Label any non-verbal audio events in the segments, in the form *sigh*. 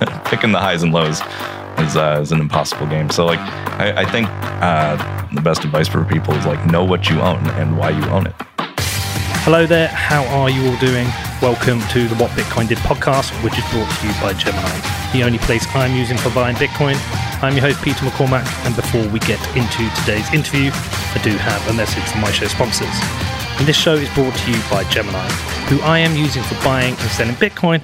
*laughs* picking the highs and lows is, uh, is an impossible game. So like, I, I think uh, the best advice for people is like know what you own and why you own it. Hello there, how are you all doing? Welcome to the What Bitcoin Did podcast, which is brought to you by Gemini, the only place I'm using for buying Bitcoin. I'm your host, Peter McCormack, and before we get into today's interview, I do have a message from my show sponsors. And this show is brought to you by Gemini, who I am using for buying and selling Bitcoin,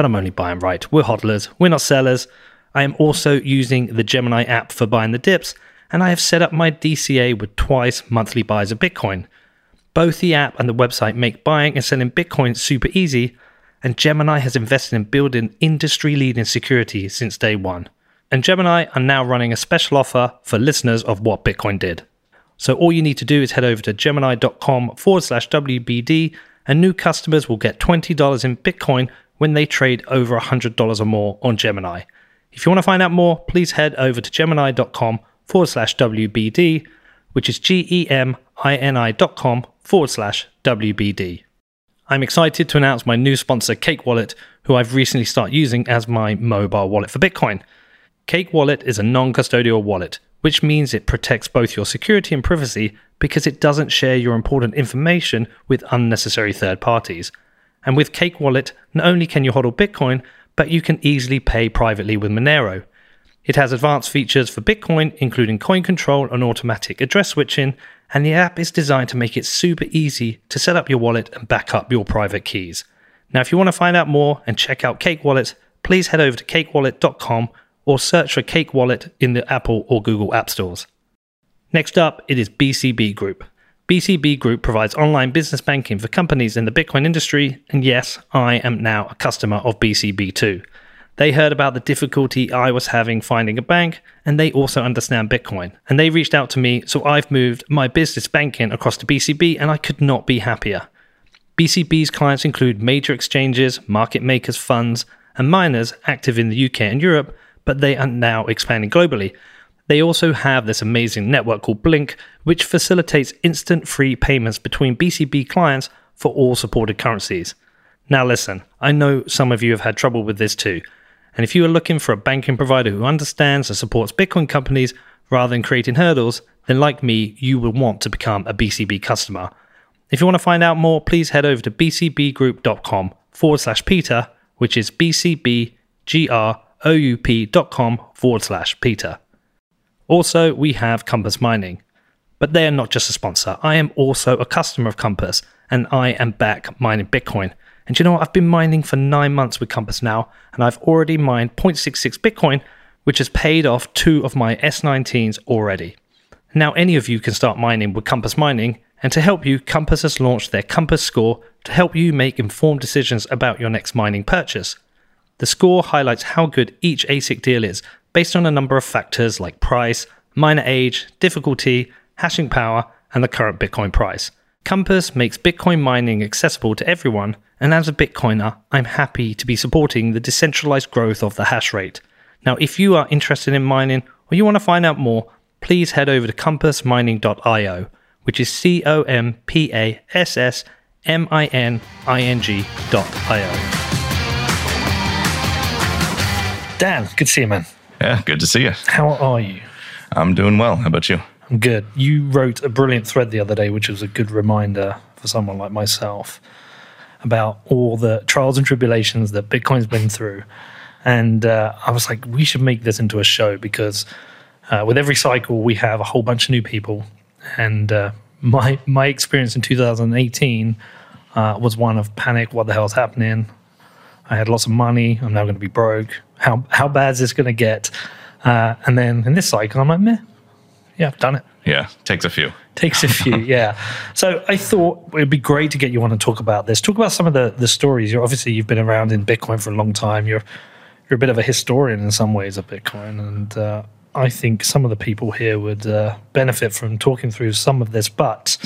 but I'm only buying right. We're hodlers, we're not sellers. I am also using the Gemini app for buying the dips, and I have set up my DCA with twice monthly buys of Bitcoin. Both the app and the website make buying and selling Bitcoin super easy, and Gemini has invested in building industry leading security since day one. And Gemini are now running a special offer for listeners of What Bitcoin Did. So all you need to do is head over to gemini.com forward slash WBD, and new customers will get $20 in Bitcoin when they trade over $100 or more on Gemini. If you want to find out more, please head over to gemini.com forward slash WBD, which is G E M I N I.com forward slash WBD. I'm excited to announce my new sponsor, Cake Wallet, who I've recently started using as my mobile wallet for Bitcoin. Cake Wallet is a non custodial wallet, which means it protects both your security and privacy because it doesn't share your important information with unnecessary third parties. And with Cake Wallet, not only can you hodl Bitcoin, but you can easily pay privately with Monero. It has advanced features for Bitcoin, including coin control and automatic address switching, and the app is designed to make it super easy to set up your wallet and back up your private keys. Now, if you want to find out more and check out Cake Wallet, please head over to cakewallet.com or search for Cake Wallet in the Apple or Google App Stores. Next up, it is BCB Group. BCB Group provides online business banking for companies in the Bitcoin industry, and yes, I am now a customer of BCB too. They heard about the difficulty I was having finding a bank, and they also understand Bitcoin. And they reached out to me, so I've moved my business banking across to BCB, and I could not be happier. BCB's clients include major exchanges, market makers, funds, and miners active in the UK and Europe, but they are now expanding globally. They also have this amazing network called BLINC, which facilitates instant free payments between BCB clients for all supported currencies. Now, listen, I know some of you have had trouble with this too. And if you are looking for a banking provider who understands and supports Bitcoin companies rather than creating hurdles, then like me, you will want to become a BCB customer. If you want to find out more, please head over to bcbgroup.com forward slash Peter, which is bcbgroup.com forward slash Peter. Also, we have Compass Mining, but they are not just a sponsor. I am also a customer of Compass, and I am back mining Bitcoin. And you know what? I've been mining for nine months with Compass now, and I've already mined 0.66 Bitcoin, which has paid off two of my S19s already. Now, any of you can start mining with Compass Mining, and to help you, Compass has launched their Compass Score to help you make informed decisions about your next mining purchase. The score highlights how good each ASIC deal is based on a number of factors like price, miner age, difficulty, hashing power, and the current Bitcoin price. Compass makes Bitcoin mining accessible to everyone, and as a Bitcoiner, I'm happy to be supporting the decentralized growth of the hash rate. Now, if you are interested in mining or you want to find out more, please head over to compassmining.io, which is C O M P A S S M I N I N G.io. Dan, good to see you, man. Yeah, good to see you. How are you? I'm doing well. How about you? I'm good. You wrote a brilliant thread the other day, which was a good reminder for someone like myself about all the trials and tribulations that Bitcoin's been through. And uh, I was like, we should make this into a show because uh, with every cycle, we have a whole bunch of new people. And uh, my my experience in 2018 uh, was one of panic. What the hell's happening? I had lots of money. I'm now going to be broke. How how bad is this going to get? Uh, and then in this cycle, I'm like, meh, yeah, I've done it. Yeah, takes a few. Takes a few, *laughs* yeah. So I thought it'd be great to get you on and talk about this. Talk about some of the the stories. You're obviously you've been around in Bitcoin for a long time. You're you're a bit of a historian in some ways of Bitcoin, and uh, I think some of the people here would uh, benefit from talking through some of this. But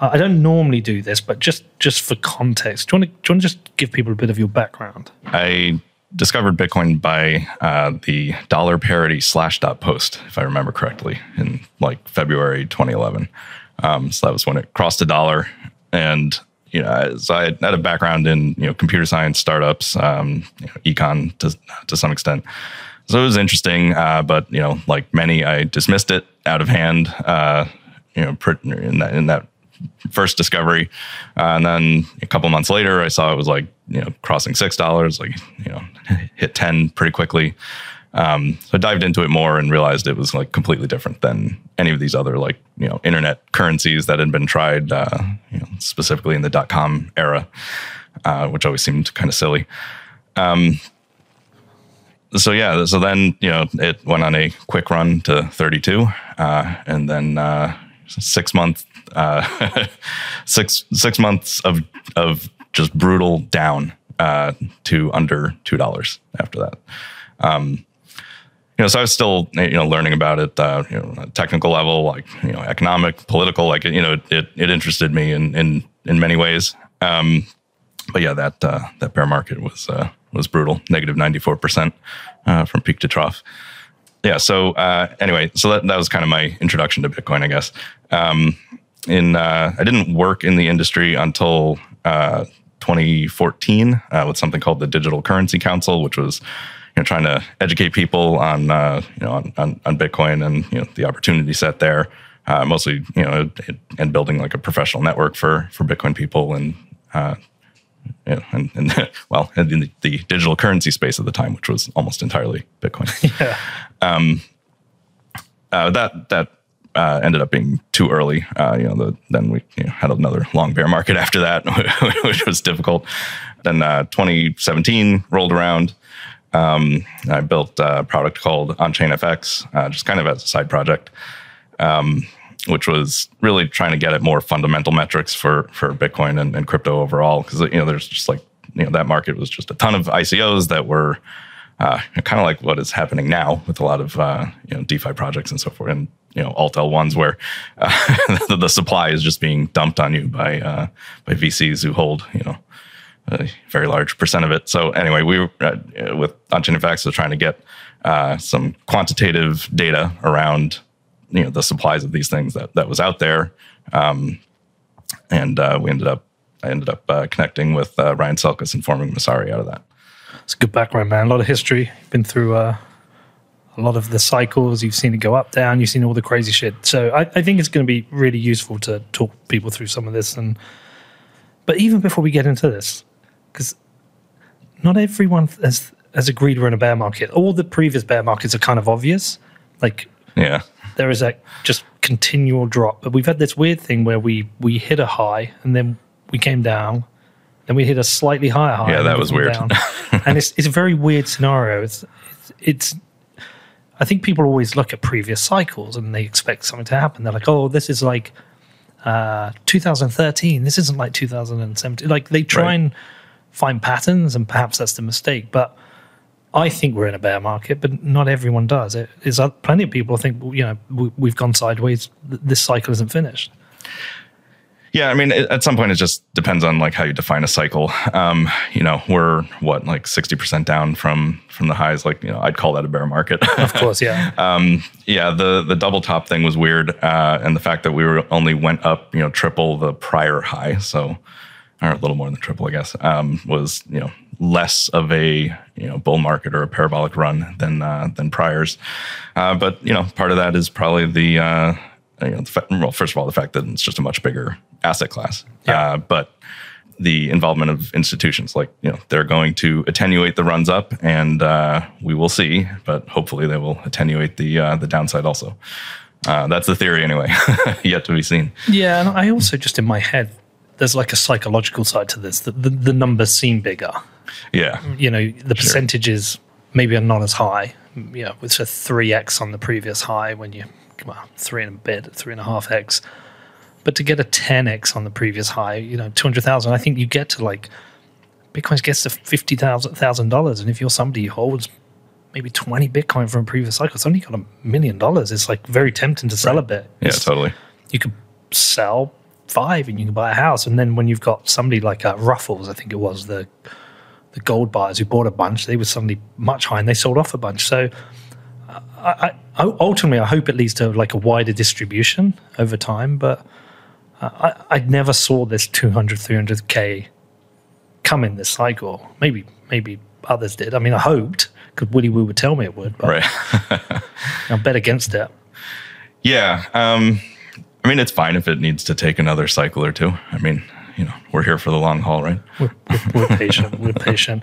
uh, I don't normally do this, but just just for context, do you want to do you want to just give people a bit of your background? I discovered Bitcoin by uh, the dollar parity Slashdot post, if I remember correctly, in like February 2011. Um, so that was when it crossed a dollar, and you know, so I had a background in you know computer science startups, um, you know, econ to to some extent. So it was interesting, uh, but you know, like many, I dismissed it out of hand. Uh, you know, in that in that first discovery, uh, and then a couple months later, I saw it was like you know crossing six dollars, like you know, *laughs* hit ten pretty quickly. Um, so I dived into it more and realized it was like completely different than any of these other like you know internet currencies that had been tried, uh, you know, specifically in the dot com era, uh, which always seemed kind of silly. Um, so yeah, so then you know it went on a quick run to 32, uh, and then uh, six months, uh, *laughs* six six months of of just brutal down uh, to under two dollars after that. Um, you know, so I was still, you know, learning about it, uh, you know, technical level, like, you know, economic, political, like, you know, it, it interested me in, in, in many ways. Um, but yeah, that, uh, that bear market was, uh, was brutal, negative 94%, uh, from peak to trough. Yeah. So, uh, anyway, so that, that was kind of my introduction to Bitcoin, I guess. Um, in, uh, I didn't work in the industry until, uh, 2014, uh, with something called the Digital Currency Council, which was, you know, trying to educate people on uh, you know on, on, on, Bitcoin and you know the opportunity set there. Uh, mostly, you know, and building like a professional network for for Bitcoin people and. Uh, you know, and, and *laughs* well, in the, the, digital currency space at the time, which was almost entirely Bitcoin. *laughs* Yeah. Um, uh, that that uh, ended up being too early. Uh, you know, the, then we you know, had another long bear market *laughs* after that, *laughs* which was difficult. Then uh, 2017 rolled around. Um, I built a product called OnChain FX, uh, just kind of as a side project, um, which was really trying to get at more fundamental metrics for for Bitcoin and, and crypto overall. Because you know, there's just like you know that market was just a ton of ICOs that were uh, kind of like what is happening now with a lot of uh, you know DeFi projects and so forth, and you know alt L ones where uh, *laughs* the, the, supply is just being dumped on you by uh, by VCs who hold you know a very large percent of it. So anyway, we were uh, with OnChain FX was trying to get uh, some quantitative data around you know the supplies of these things that that was out there, um, and uh, we ended up I ended up uh, connecting with Ryan Selkis and forming Messari out of that. It's a good background, man. A lot of history. Been through a lot of the cycles. You've seen it go up, down. You've seen all the crazy shit. So I, I think it's going to be really useful to talk people through some of this and. But even before we get into this, because not everyone has has agreed we're in a bear market. All the previous bear markets are kind of obvious. Like yeah, there is a just continual drop. But we've had this weird thing where we we hit a high and then we came down, then we hit a slightly higher high. Yeah, that was weird. *laughs* and it's it's a very weird scenario. It's, it's it's I think people always look at previous cycles and they expect something to happen. They're like, oh, this is like uh, 2013. This isn't like 2017. Like they try right. and find patterns, and perhaps that's the mistake. But I think we're in a bear market, but not everyone does. It is plenty of people think you know we, have gone sideways. This cycle isn't finished. Yeah, I mean, it, at some point, it just depends on like how you define a cycle. Um, you know, we're what like sixty percent down from from the highs. Like, you know, I'd call that a bear market. of course, yeah. *laughs* um, yeah, the the double top thing was weird, uh, and the fact that we were only went up, you know, triple the prior high. So or a little more than triple, I guess, um, was you know less of a you know bull market or a parabolic run than uh, than priors. Uh, but you know, part of that is probably the uh, you know, the well, first of all, the fact that it's just a much bigger asset class. Yeah. Uh, but the involvement of institutions, like you know, they're going to attenuate the runs up, and uh, we will see. But hopefully, they will attenuate the uh, the downside also. that's the theory, anyway. *laughs* Yet to be seen. Yeah, and I also just in my head there's like a psychological side to this. That the, the numbers seem bigger. Yeah. You know, the sure. percentages maybe are not as high. You know, it's a 3x on the previous high when you, well, three and a bit, three and a half x. But to get a 10x on the previous high, you know, 200,000, I think you get to like, Bitcoin gets to $50,000. And if you're somebody who holds maybe 20 Bitcoin from a previous cycle, it's only got a million dollars. It's like very tempting to sell right. a bit. It's, yeah, totally. You could sell five and you can buy a house. And then when you've got somebody like uh, Ruffles, I think it was the the gold buyers who bought a bunch, they were suddenly much higher and they sold off a bunch. So I, I, ultimately, I hope it leads to like a wider distribution over time. But I, I never saw this 200, 300k come in this cycle. Maybe maybe others did. I mean, I hoped because Willy Woo would tell me it would, but Right. *laughs* I'll bet against it. yeah. Um, I mean, it's fine if it needs to take another cycle or two. I mean, you know, we're here for the long haul, right? We're, we're, we're patient. We're patient.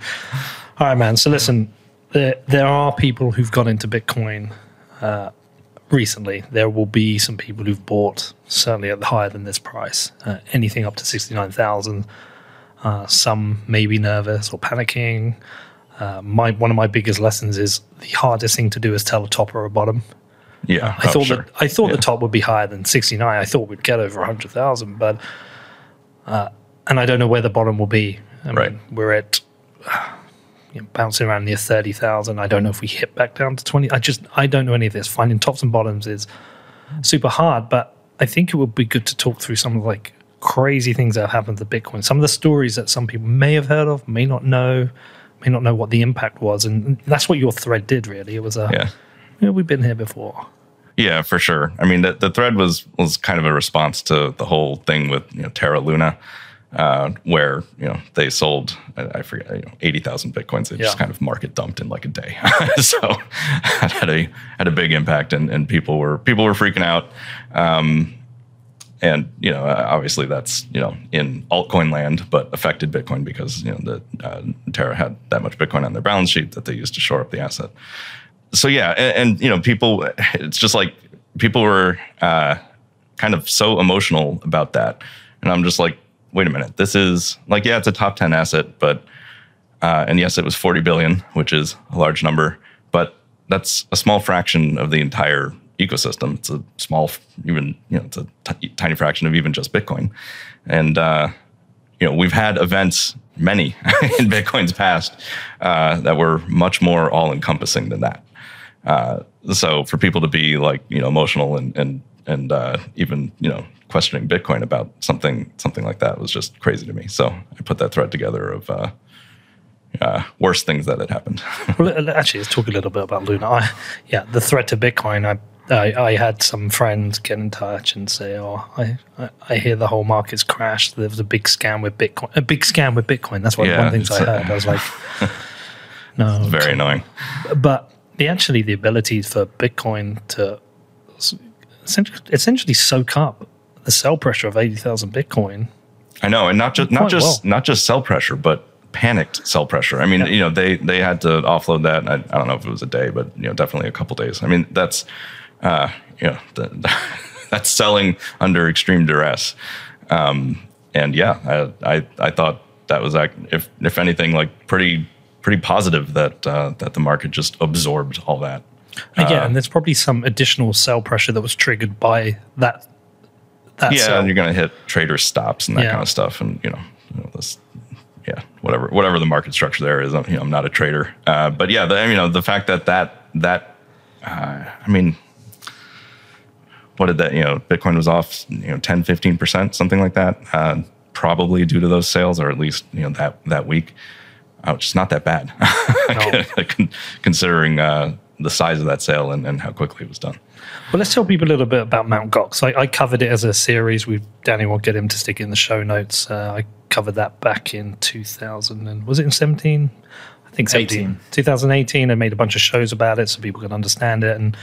All right, man. So listen, there there are people who've got into Bitcoin uh, recently. There will be some people who've bought certainly at higher than this price, uh, anything up to sixty nine thousand. Uh, some may be nervous or panicking. Uh, my one of my biggest lessons is the hardest thing to do is tell a top or a bottom. Yeah. I oh, thought sure. that I thought Yeah. the top would be higher than 69. I thought we'd get over 100,000, but uh, and I don't know where the bottom will be. I mean, Right. we're at you know, bouncing around near 30,000. I don't know if we hit back down to 20. I just I don't know any of this. Finding tops and bottoms is super hard, but I think it would be good to talk through some of like crazy things that have happened to Bitcoin. Some of the stories that some people may have heard of, may not know, may not know what the impact was, and that's what your thread did. Really, it was a Yeah. yeah, we've been here before. Yeah, for sure. I mean, the, the thread was was kind of a response to the whole thing with you know Terra Luna, uh, where you know they sold I, forget you know, eighty thousand bitcoins. They just kind of market dumped in like a day, *laughs* so it *laughs* had a had a big impact, and, and people were people were freaking out. Um, and you know, uh, obviously that's you know in altcoin land, but affected Bitcoin because you know the uh, Terra had that much Bitcoin on their balance sheet that they used to shore up the asset so yeah, and, and you know, people, it's just like people were uh, kind of so emotional about that, and I'm just like, wait a minute, this is like, yeah, it's a top ten asset, but uh, and yes, it was 40 billion, which is a large number, but that's a small fraction of the entire ecosystem. It's a small, even you know, it's a t- tiny fraction of even just Bitcoin, and uh, you know, we've had events, many *laughs* in Bitcoin's past, uh, that were much more all encompassing than that. Uh, so for people to be like, you know, emotional and, and, and, uh, even, you know, questioning Bitcoin about something, something like that was just crazy to me. So I put that thread together of, uh, uh, worst things that had happened. *laughs* Well, actually, let's talk a little bit about Luna. I, yeah, the threat to Bitcoin. I, I I had some friends get in touch and say, "Oh, I, I, I hear the whole market's crashed. There was a big scam with Bitcoin. A big scam with Bitcoin. That's one, Yeah, one of the things I heard. I was like, *laughs* no, Very annoying. but the actually the ability for Bitcoin to essentially, essentially soak up the sell pressure of eighty thousand Bitcoin. I know, and not just not just well. not just sell pressure, but panicked sell pressure. I mean, Yeah. you know, they they had to offload that. I, I don't know if it was a day, but you know, definitely a couple days. I mean, that's uh, you know, the, *laughs* that's selling under extreme duress. Um, and yeah, I, I I thought that was act- if if anything like pretty pretty positive that uh, that the market just absorbed all that. Yeah, and there's probably some additional sell pressure that was triggered by that. That yeah, sell. and you're going to hit trader stops and that Yeah. kind of stuff, and you know, you know, this, yeah, whatever, whatever the market structure there is. I'm, you know, I'm not a trader, uh, but yeah, the, you know, the fact that that that, uh, I mean, what did that, you know, Bitcoin was off, you know, 10, 15 percent, something like that, uh, probably due to those sales, or at least you know that that week, uh, which is not that bad, *laughs* Con- considering uh, the size of that sale and, and how quickly it was done. Well, let's tell people a little bit about Mount Gox. I, I covered it as a series. We Danny will get him to stick it in the show notes. Uh, I covered that back in 2000 and was it in 17? I think 17. 18. 2018. I made a bunch of shows about it so people can understand it and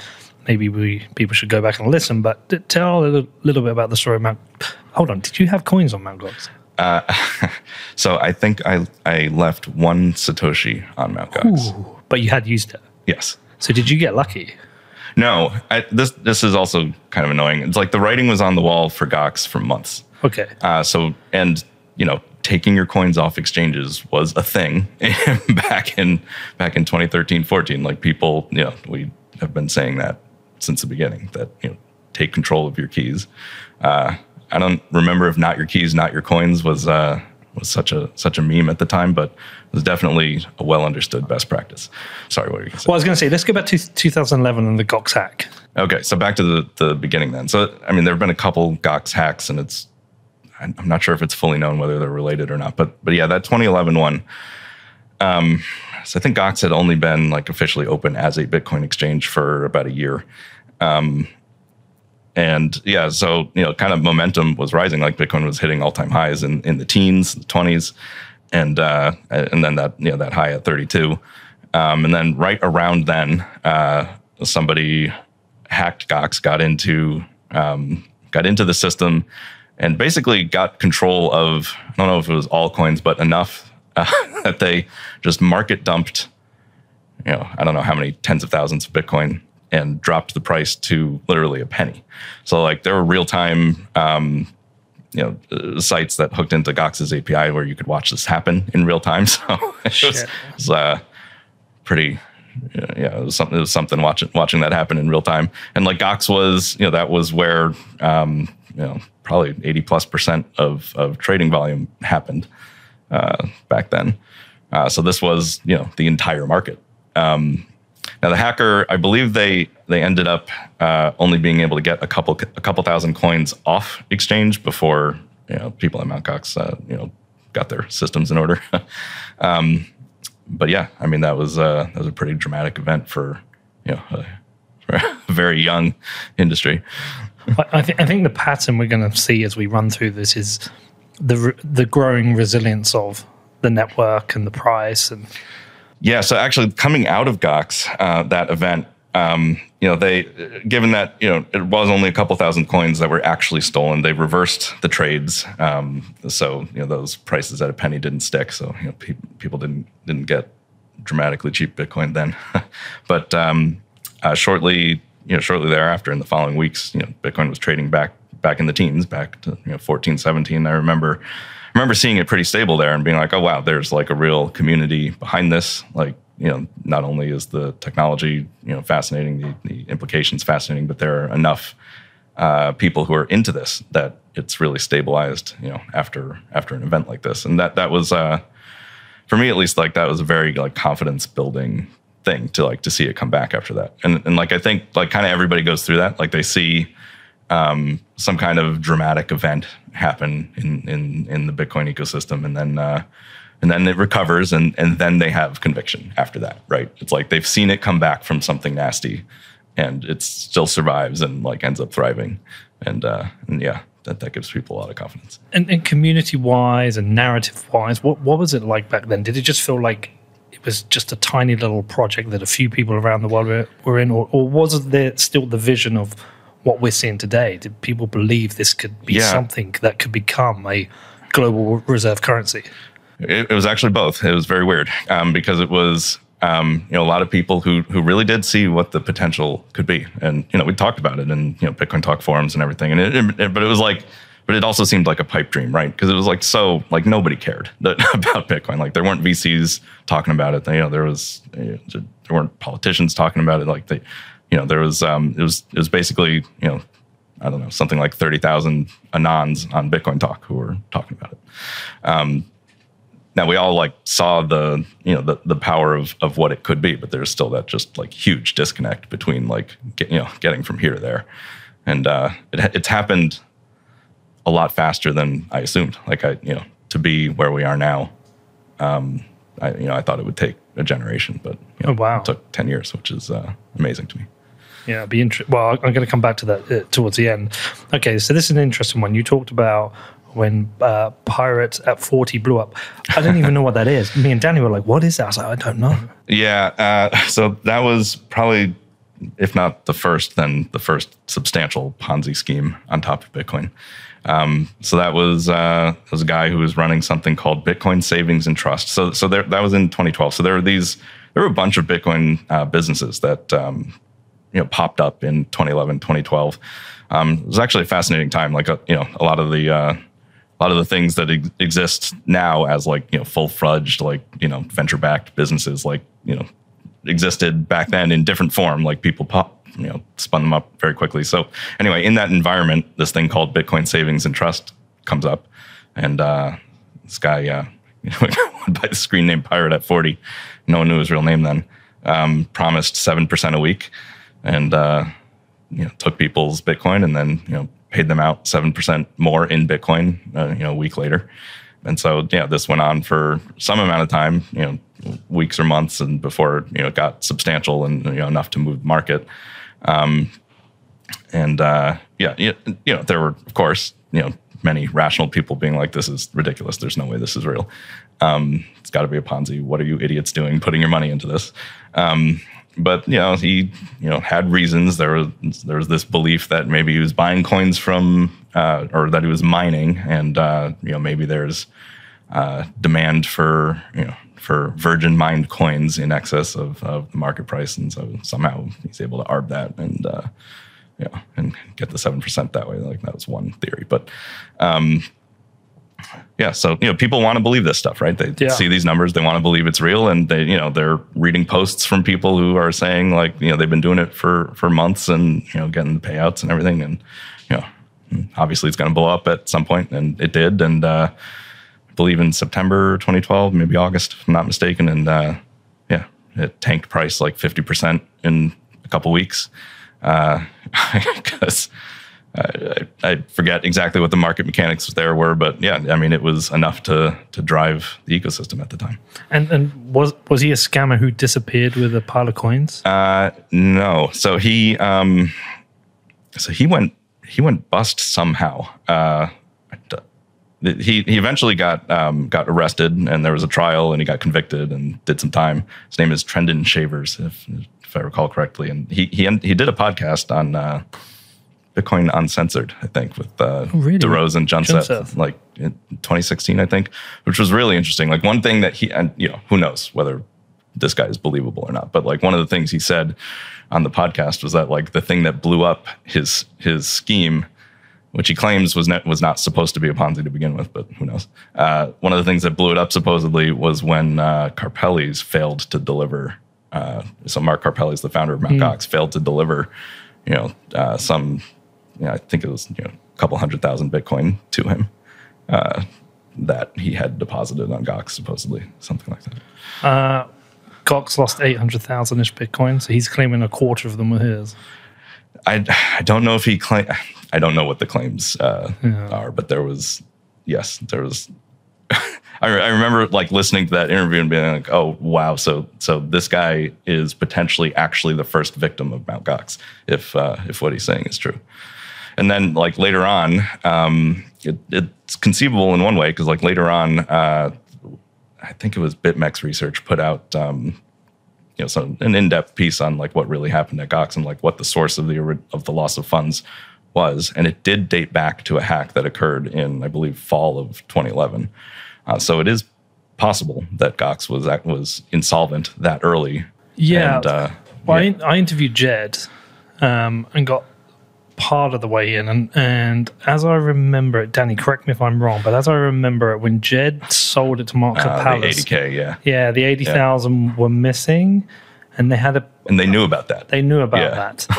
maybe we people should go back and listen. But t- tell a little, little bit about the story of Mount. Hold on, did you have coins on Mount Gox? *laughs* So I think I I left one satoshi on Mount Gox. Ooh, but you had used it. Yes. So did you get lucky? No. I, this this is also kind of annoying. It's like the writing was on the wall for Gox for months. Okay. Uh, so and you know taking your coins off exchanges was a thing *laughs* back in back in 2013 14 like people you know we have been saying that since the beginning that you know take control of your keys uh, i don't remember if not your keys not your coins was uh, was such a such a meme at the time but it was definitely a well understood best practice sorry what were you going to say Well, I was going to say, let's go back to 2011 and the Gox hack. Okay, so back to the, the beginning then. So, I mean, there have been a couple Gox hacks, and it's, I'm I'm not sure if it's fully known whether they're related or not. But, but yeah, that 2011 one. Um, so I think Gox had only been like officially open as a Bitcoin exchange for about a year, um, and yeah, so you know, kind of momentum was rising. Like Bitcoin was hitting all time highs in, in the teens, twenties, and uh, and then that you know that high at thirty two, um, and then right around then, uh, somebody hacked Gox, got into um, got into the system, and basically got control of I don't know if it was all coins, but enough uh, *laughs* that they just market dumped. You know, I don't know how many tens of thousands of Bitcoin and dropped the price to literally a penny. So like there were real time, um, you know, uh, sites that hooked into Gox's API where you could watch this happen in real time. *laughs* So it was, it was uh, pretty. Yeah, it was something. It was something watching watching that happen in real time. And like Gox was, you know, that was where, um, you know, probably eighty plus percent of of trading volume happened uh, back then. Uh, so this was, you know, the entire market. Um, now the hacker, I believe they they ended up uh, only being able to get a couple a couple thousand coins off exchange before you know people at Mt. Gox uh, you know got their systems in order. *laughs* um, but yeah, I mean that was uh, that was a pretty dramatic event for you know a, *laughs* for a very young industry. I, th- I think the pattern we're going to see as we run through this is the the growing resilience of the network and the price and yeah, so actually coming out of Gox, uh, that event, um, you know, they, given that, you know, it was only a couple thousand coins that were actually stolen, they reversed the trades. Um, so, you know, those prices at a penny didn't stick. So, you know, pe- people didn't, didn't get dramatically cheap Bitcoin then. *laughs* but um, uh, shortly, you know, shortly thereafter in the following weeks, you know, Bitcoin was trading back, back in the teens, back to, you know, 14, 17. I remember, I remember seeing it pretty stable there and being like, oh wow, there's like a real community behind this. Like, you know, not only is the technology, you know, fascinating, the, the implications fascinating, but there are enough uh, people who are into this that it's really stabilized, you know, after after an event like this. And that that was uh, for me at least like that was a very like confidence building thing to like to see it come back after that. And and like I think like kind of everybody goes through that. Like they see um, some kind of dramatic event happen in in in the Bitcoin ecosystem, and then uh, and then it recovers, and and then they have conviction after that, right? It's like they've seen it come back from something nasty, and it still survives and like ends up thriving, and uh, and yeah, that that gives people a lot of confidence. And, and community wise and narrative wise, what what was it like back then? Did it just feel like it was just a tiny little project that a few people around the world were, were in, or, or was there still the vision of what we're seeing today? Did people believe this could be yeah. something that could become a global reserve currency? It, it was actually both. It was very weird um, because it was um, you know a lot of people who who really did see what the potential could be, and you know we talked about it in you know Bitcoin Talk forums and everything, and it, it, but it was like. But it also seemed like a pipe dream, right? Because it was like so, like nobody cared *laughs* that, about Bitcoin. Like there weren't VCs talking about it. You know, there was you know, there weren't politicians talking about it. Like they, you know, there was um, it was it was basically you know, I don't know, something like thirty thousand anons on Bitcoin Talk who were talking about it. Um, now we all like saw the you know the the power of of what it could be, but there's still that just like huge disconnect between like get, you know getting from here to there, and uh, it, it's happened a lot faster than I assumed. Like I you know to be where we are now, um, I you know I thought it would take a generation, but you know, oh, wow, it took ten years, which is uh, amazing to me. Yeah, be interesting. Well, I'm going to come back to that uh, towards the end. Okay, so this is an interesting one. You talked about when uh, Pirate at 40 blew up. I don't even know what that is. Me and Danny were like, what is that? I was like, I don't know. Yeah. Uh, so that was probably, if not the first, then the first substantial Ponzi scheme on top of Bitcoin. Um, so that was uh, was a guy who was running something called Bitcoin Savings and Trust. So so there, that was in 2012. So there were these there were a bunch of Bitcoin uh, businesses that um, you know popped up in 2011 2012 um, it was actually a fascinating time like uh, you know a lot of the uh, a lot of the things that ex- exist now as like you know full-fledged like you know venture-backed businesses like you know existed back then in different form like people pop you know spun them up very quickly. So anyway in that environment this thing called bitcoin savings and trust comes up and uh, this guy uh, *laughs* you know, by the screen name pirate at 40 no one knew his real name then. Um, promised 7% a week and uh, you know took people's Bitcoin and then you know paid them out seven percent more in Bitcoin uh, you know a week later. And so yeah, this went on for some amount of time, you know, weeks or months, and before you know it got substantial and you know enough to move the market. Um, and uh, yeah, you you know, there were of course, you know, many rational people being like, "This is ridiculous. There's no way this is real. Um, it's got to be a Ponzi. What are you idiots doing, putting your money into this?" Um, but you know, he you know had reasons. There was there was this belief that maybe he was buying coins from, uh, or that he was mining, and uh, you know, maybe there's uh, demand for you know for virgin mined coins in excess of, of the market price, and so somehow he's able to arb that and uh, know and get the seven percent that way. Like that was one theory, but um, yeah, so you know people want to believe this stuff, right? They Yeah. see these numbers, they want to believe it's real, and they you know they're reading posts from people who are saying like you know they've been doing it for for months and you know getting the payouts and everything, and you know obviously it's going to blow up at some point, and it did, and. uh I believe in September 2012, maybe August, if I'm not mistaken. And uh, yeah, it tanked price like 50% in a couple weeks. *laughs* Because I, I forget exactly what the market mechanics there were, but yeah, I mean, it was enough to to drive the ecosystem at the time. And and was was he a scammer who disappeared with a pile of coins? Uh, no, so he um, so he went he went bust somehow. Uh, he he eventually got um, got arrested and there was a trial and he got convicted and did some time. His name is Trendon Shavers, if, if I recall correctly, and he he he did a podcast on uh, Bitcoin Uncensored, I think, with uh, really? DeRose and Junseth, Junseth. like in 2016, I think, which was really interesting. Like one thing that he and you know who knows whether this guy is believable or not, but like one of the things he said on the podcast was that like the thing that blew up his his scheme which he claims was not, was not supposed to be a Ponzi to begin with, but who knows? Uh, one of the things that blew it up supposedly was when uh, Karpelès failed to deliver. Uh, so Mark Karpelès the founder of Mt. Gox, failed to deliver, you know, uh, some, you know, I think it was you know a couple hundred thousand Bitcoin to him uh, that he had deposited on Gox, supposedly something like that. Gox lost eight hundred thousand ish Bitcoin, so he's claiming a quarter of them were his. I, I don't know if he claim. I don't know what the claims uh, are, but there was yes, there was. *laughs* I, I remember like listening to that interview and being like, "Oh wow!" So so this guy is potentially actually the first victim of Mount Gox, if uh, if what he's saying is true. And then like later on, um, it, it's conceivable in one way because like later on, uh, I think it was BitMEX Research put out um, you know some an in-depth piece on like what really happened at Gox and like what the source of the of the loss of funds was, and it did date back to a hack that occurred in I believe fall of 2011. Uh, so it is possible that Gox was act- was insolvent that early. Yeah. And, uh, well, yeah. I, I interviewed Jed um, and got part of the way in, and and as I remember it, Danny, correct me if I'm wrong, but as I remember it, when Jed sold it to Mark Uh, the Palace, 80k, yeah, yeah, the eighty thousand were missing, and they had a and they knew about that. they knew about Yeah. that. *laughs*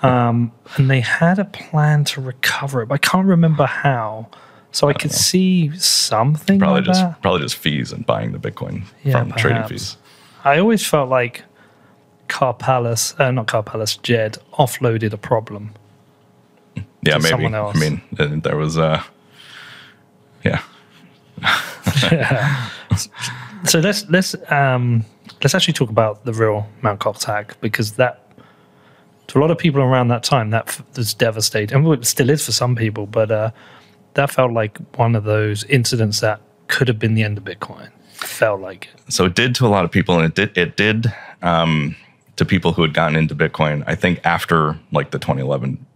Um, and they had a plan to recover it, but I can't remember how. So I could see something probably like just that. probably just fees and buying the Bitcoin Yeah, from trading fees. I always felt like Karpelès, uh, not Karpelès, Jed offloaded a problem. Yeah, maybe. I mean, uh, there was uh, yeah. *laughs* So let's let's um, let's actually talk about the real Mount hack because that to a lot of people around that time that was devastating. and it still is for some people, but uh, that felt like one of those incidents that could have been the end of Bitcoin. Felt like it. so it did to a lot of people and it did it did um, to people who had gotten into bitcoin i think after like the 2011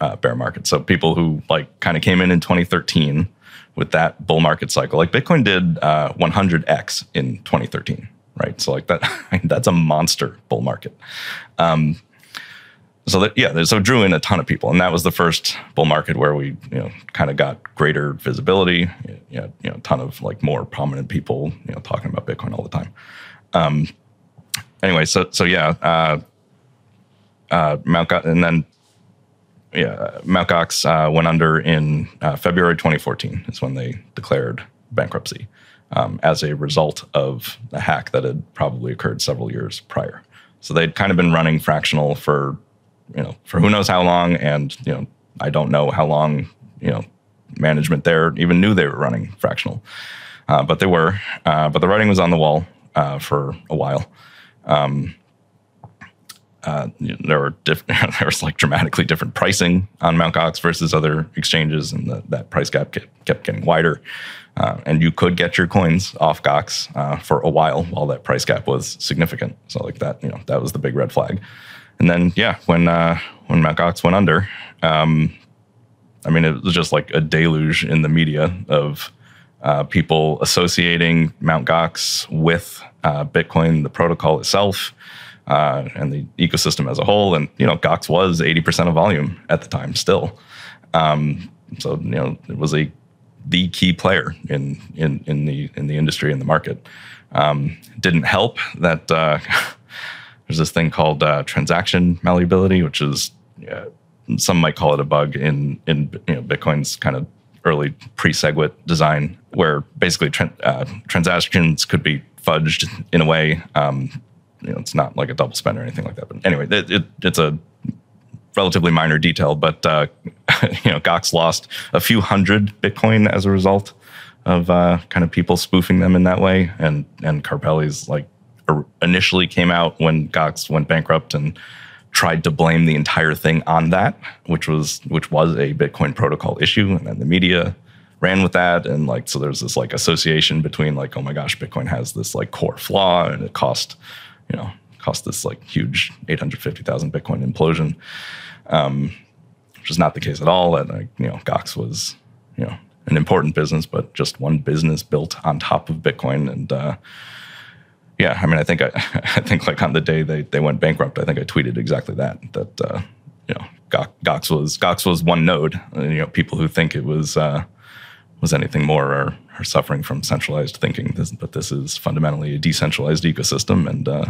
uh, bear market. So people who like kind of came in in 2013 with that bull market cycle like bitcoin did uh, 100x in 2013 right? So like that *laughs* that's a monster bull market. Um, so that yeah so drew in a ton of people and that was the first bull market where we you know kind of got greater visibility. You know, you know a ton of like more prominent people you know talking about bitcoin all the time. Um anyway so so yeah uh uh mount Go- and then yeah mount gox uh, went under in uh, february 2014 is when they declared bankruptcy um, as a result of a hack that had probably occurred several years prior. So they'd kind of been running fractional for you know for who knows how long and you know i don't know how long you know management there even knew they were running fractional. Uh, but they were uh, but the writing was on the wall uh, for a while. Um, uh, you know, there were *laughs* there was like dramatically different pricing on Mt. Gox versus other exchanges, and the, that price gap kept, kept getting wider. Uh, and you could get your coins off Gox uh, for a while while that price gap was significant. So like that, you know, that was the big red flag. And then yeah, when uh, when Mt. Gox went under, um, I mean, it was just like a deluge in the media of uh, people associating Mt. Gox with uh, Bitcoin, the protocol itself, uh, and the ecosystem as a whole. And you know, Gox was eighty percent of volume at the time still. Um, so you know, it was a the key player in in in the in the industry and the market. Um, didn't help that uh, *laughs* there's this thing called uh, transaction malleability, which is uh, some might call it a bug in in you know, Bitcoin's kind of early pre-SegWit design, where basically tra- uh, transactions could be fudged in a way. Um, you know, it's not like a double spend or anything like that. But anyway, it, it, it's a relatively minor detail, but uh, *laughs* you know, Gox lost a few hundred Bitcoin as a result of uh, kind of people spoofing them in that way, and and Karpelès like initially came out when Gox went bankrupt and tried to blame the entire thing on that, which was which was a Bitcoin protocol issue, and then the media ran with that, and like so there's this like association between like oh my gosh, Bitcoin has this like core flaw, and it cost you know cost this like huge 850,000 Bitcoin implosion, um, which is not the case at all. That like, you know, Gox was you know an important business, but just one business built on top of Bitcoin. And uh, yeah, I mean, I think I, *laughs* I think like on the day they they went bankrupt, I think I tweeted exactly that that uh, you know Gox was Gox was one node. And, you know, people who think it was uh, was anything more or are suffering from centralized thinking. This, but this is fundamentally a decentralized ecosystem, and uh,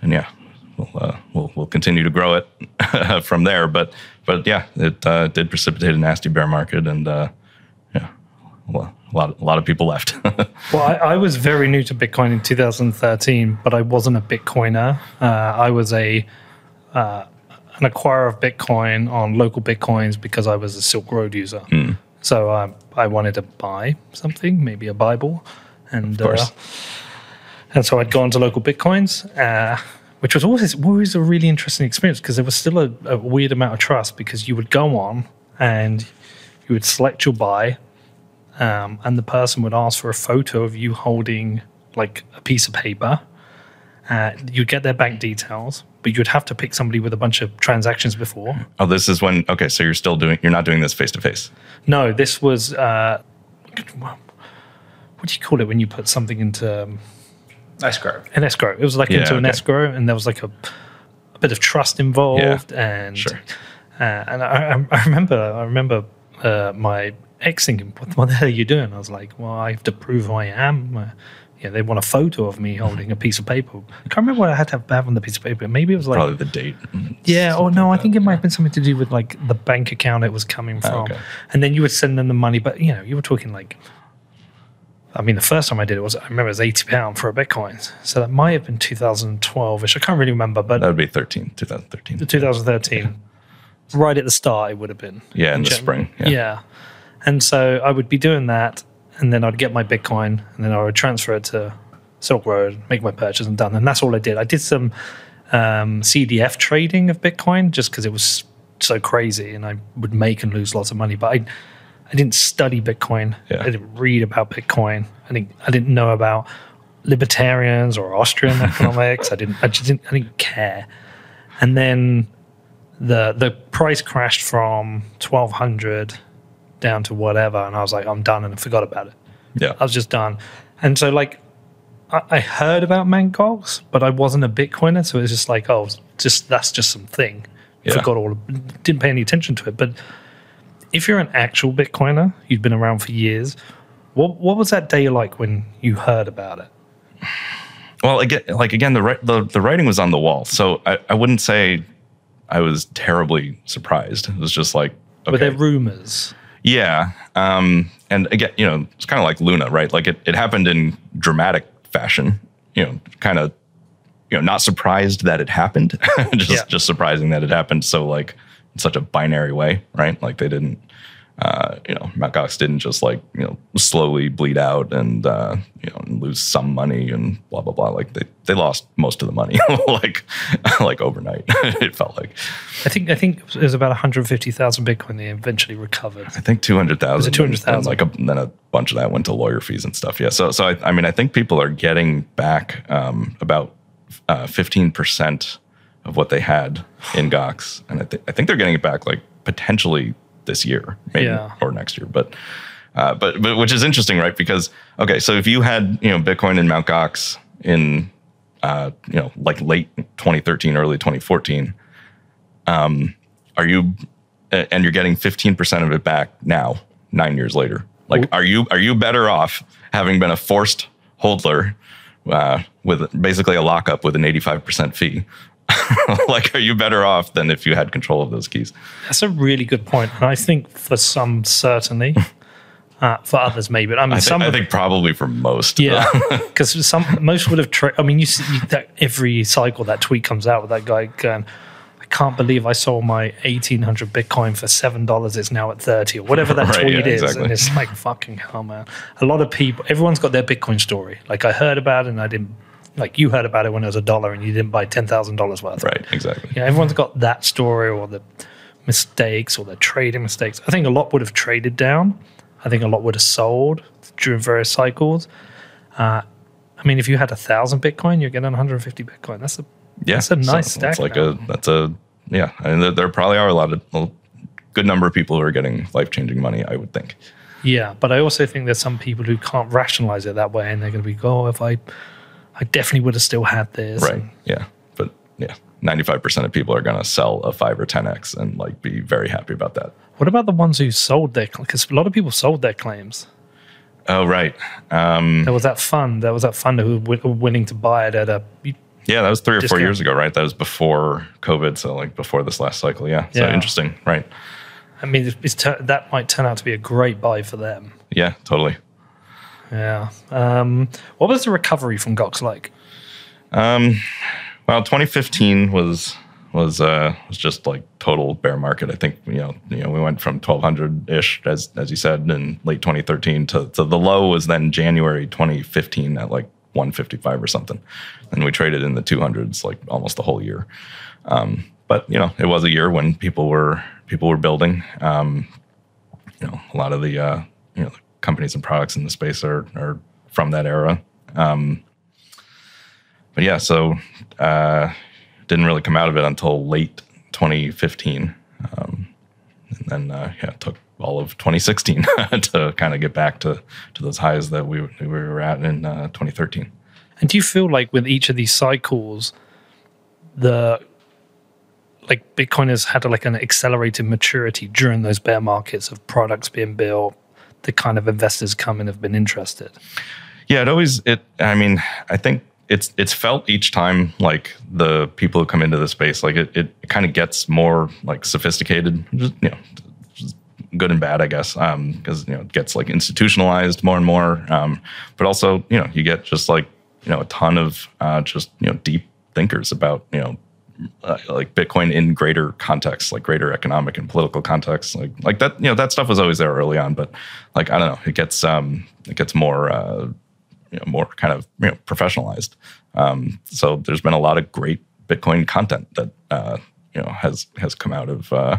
and yeah, we'll, uh, we'll we'll continue to grow it *laughs* from there. But but yeah, it uh, did precipitate a nasty bear market, and uh, yeah, well, a lot a lot of people left. *laughs* well, I, I, was very new to Bitcoin in 2013, but I wasn't a Bitcoiner. Uh, I was a uh, an acquirer of Bitcoin on LocalBitcoins because I was a Silk Road user. Mm. So uh, I wanted to buy something, maybe a Bible, and and so I'd gone to LocalBitcoins, uh, which was always always a really interesting experience because there was still a, a, weird amount of trust because you would go on and you would select your buy, um, and the person would ask for a photo of you holding like a piece of paper. Uh, you'd get their bank details, but you'd have to pick somebody with a bunch of transactions before. Oh, this is when okay, so you're still doing you're not doing this face to face. No, this was uh, what do you call it when you put something into um, escrow. An escrow. It was like yeah, into okay. an escrow, and there was like a, a bit of trust involved, yeah, and sure. uh, and I, I, remember I remember uh, my ex thinking, "What, what the hell are you doing?" I was like, "Well, I have to prove who I am." Yeah, they want a photo of me holding a piece of paper. I can't remember what I had to have on the piece of paper. Maybe it was like probably the date. Mm-hmm. Yeah, or no, like I think it might have been something to do with like the bank account it was coming oh, from, oh, okay. and then you would send them the money. But you know, you were talking like I mean, the first time I did it was I remember it was eighty pound for a Bitcoin, so that might have been 2012ish. I can't really remember, but that would be 13, 2013. 2013, yeah. right at the start, it would have been. Yeah, in, in the spring. Yeah. yeah, and so I would be doing that, and then I'd get my Bitcoin, and then I would transfer it to Silk Road, make my purchase, and done. And that's all I did. I did some um, CDF trading of Bitcoin just because it was so crazy, and I would make and lose lots of money, but I I didn't study Bitcoin. Yeah. I didn't read about Bitcoin. I didn't I didn't know about libertarians or Austrian *laughs* economics. I didn't I just didn't I didn't care. And then the the price crashed from twelve hundred down to whatever, and I was like, I'm done, and I forgot about it. Yeah, I was just done. And so like I, I heard about Mt. Gox, but I wasn't a Bitcoiner, so it was just like, oh, just that's just some thing. Yeah. Forgot all, didn't pay any attention to it, but if you're an actual Bitcoiner, you've been around for years. What what was that day like when you heard about it? Well, again, like again, the the, the writing was on the wall, so I, I wouldn't say I was terribly surprised. It was just like okay. were there rumors? Yeah, um, and again, you know, it's kind of like Luna, right? Like it, it happened in dramatic fashion. You know, kind of, you know, not surprised that it happened, *laughs* just yeah. just surprising that it happened. So like in such a binary way, right? Like they didn't uh, you know, Mt. Gox didn't just like, you know, slowly bleed out and, uh, you know, and lose some money and blah, blah, blah. Like they, they lost most of the money, *laughs* like, like overnight, *laughs* it felt like. I think, I think it was about 150,000 Bitcoin they eventually recovered. I think 200,000. Was it 200,000? Like a, then a bunch of that went to lawyer fees and stuff. Yeah. So, so I, I mean, I think people are getting back um, about uh, 15% of what they had in Gox. And I, th- I think they're getting it back like potentially this year, maybe Yeah. or next year. But uh, but but which is interesting, right? Because okay, so if you had you know Bitcoin in Mt. Gox in uh, you know like late 2013, early 2014, um, are you and you're getting 15% of it back now, nine years later? Like, are you are you better off having been a forced hodler uh, with basically a lockup with an 85% fee? *laughs* like, are you better off than if you had control of those keys? That's a really good point. And I think for some, certainly. *laughs* Uh, for others, maybe. I mean, I, some think, I think probably for most. Yeah, *laughs* because some most would have. Tra- I mean, you see you, that every cycle that tweet comes out with that guy going, "I can't believe I sold my eighteen hundred Bitcoin for seven dollars. It's now at thirty or whatever that Right, tweet yeah, is." exactly. And it's like fucking hell, man. A lot of people, everyone's got their Bitcoin story. Like I heard about it, and I didn't. Like you heard about it when it was a dollar, and you didn't buy ten thousand dollars worth. right, exactly. Yeah, everyone's got that story or the mistakes or the trading mistakes. I think a lot would have traded down. I think a lot would have sold during various cycles. Uh, I mean, if you had a thousand Bitcoin, you're getting 150 Bitcoin. That's a Yeah, That's a nice so stack It's like now. a that's a yeah. I mean, there, there probably are a lot of a good number of people who are getting life changing money. I would think. yeah. But I also think there's some people who can't rationalize it that way, and they're going to be, oh, if I, I definitely would have still had this. Right. Yeah. But yeah, ninety five percent of people are going to sell a five or ten x and like be very happy about that. what about the ones who sold their? Because a lot of people sold their claims. Oh right. Um, There was that fund. There was that fund who were willing to buy it at a yeah, that was three or four years ago, right? That was before COVID, so like before this last cycle. Yeah. So Yeah. interesting, right? I mean, that might turn out to be a great buy for them. Yeah, totally. Yeah. Um, what was the recovery from Gox like? Um, well, 2015 was was uh was just like total bear market. I think you know you know we went from 1200 ish as as you said in late 2013 to, to the low was then January 2015 at like 155 or something, and we traded in the 200s like almost the whole year. Um, but you know it was a year when people were people were building. Um, you know a lot of the uh, you know the companies and products in the space are are from that era. Um, but yeah, so uh, didn't really come out of it until late 2015, um, and then uh, yeah, took all of 2016 *laughs* to kind of get back to to those highs that we we were at in uh, 2013. And do you feel like with each of these cycles, the like Bitcoin has had like an accelerated maturity during those bear markets of products being built, the kind of investors come and have been interested. Yeah, it always it. I mean, I think it's it's felt each time like the people who come into the space like it it, kind of gets more like sophisticated, you know, good and bad, I guess, because you know it gets like institutionalized more and more. Um, but also, you know, you get just like you know a ton of uh, just you know deep thinkers about you know uh, like Bitcoin in greater context, like greater economic and political context, like like that. You know, that stuff was always there early on, but like I don't know, it gets um it gets more uh, you know more kind of you know professionalized. Um, so there's been a lot of great Bitcoin content that uh, you know has has come out of. Uh,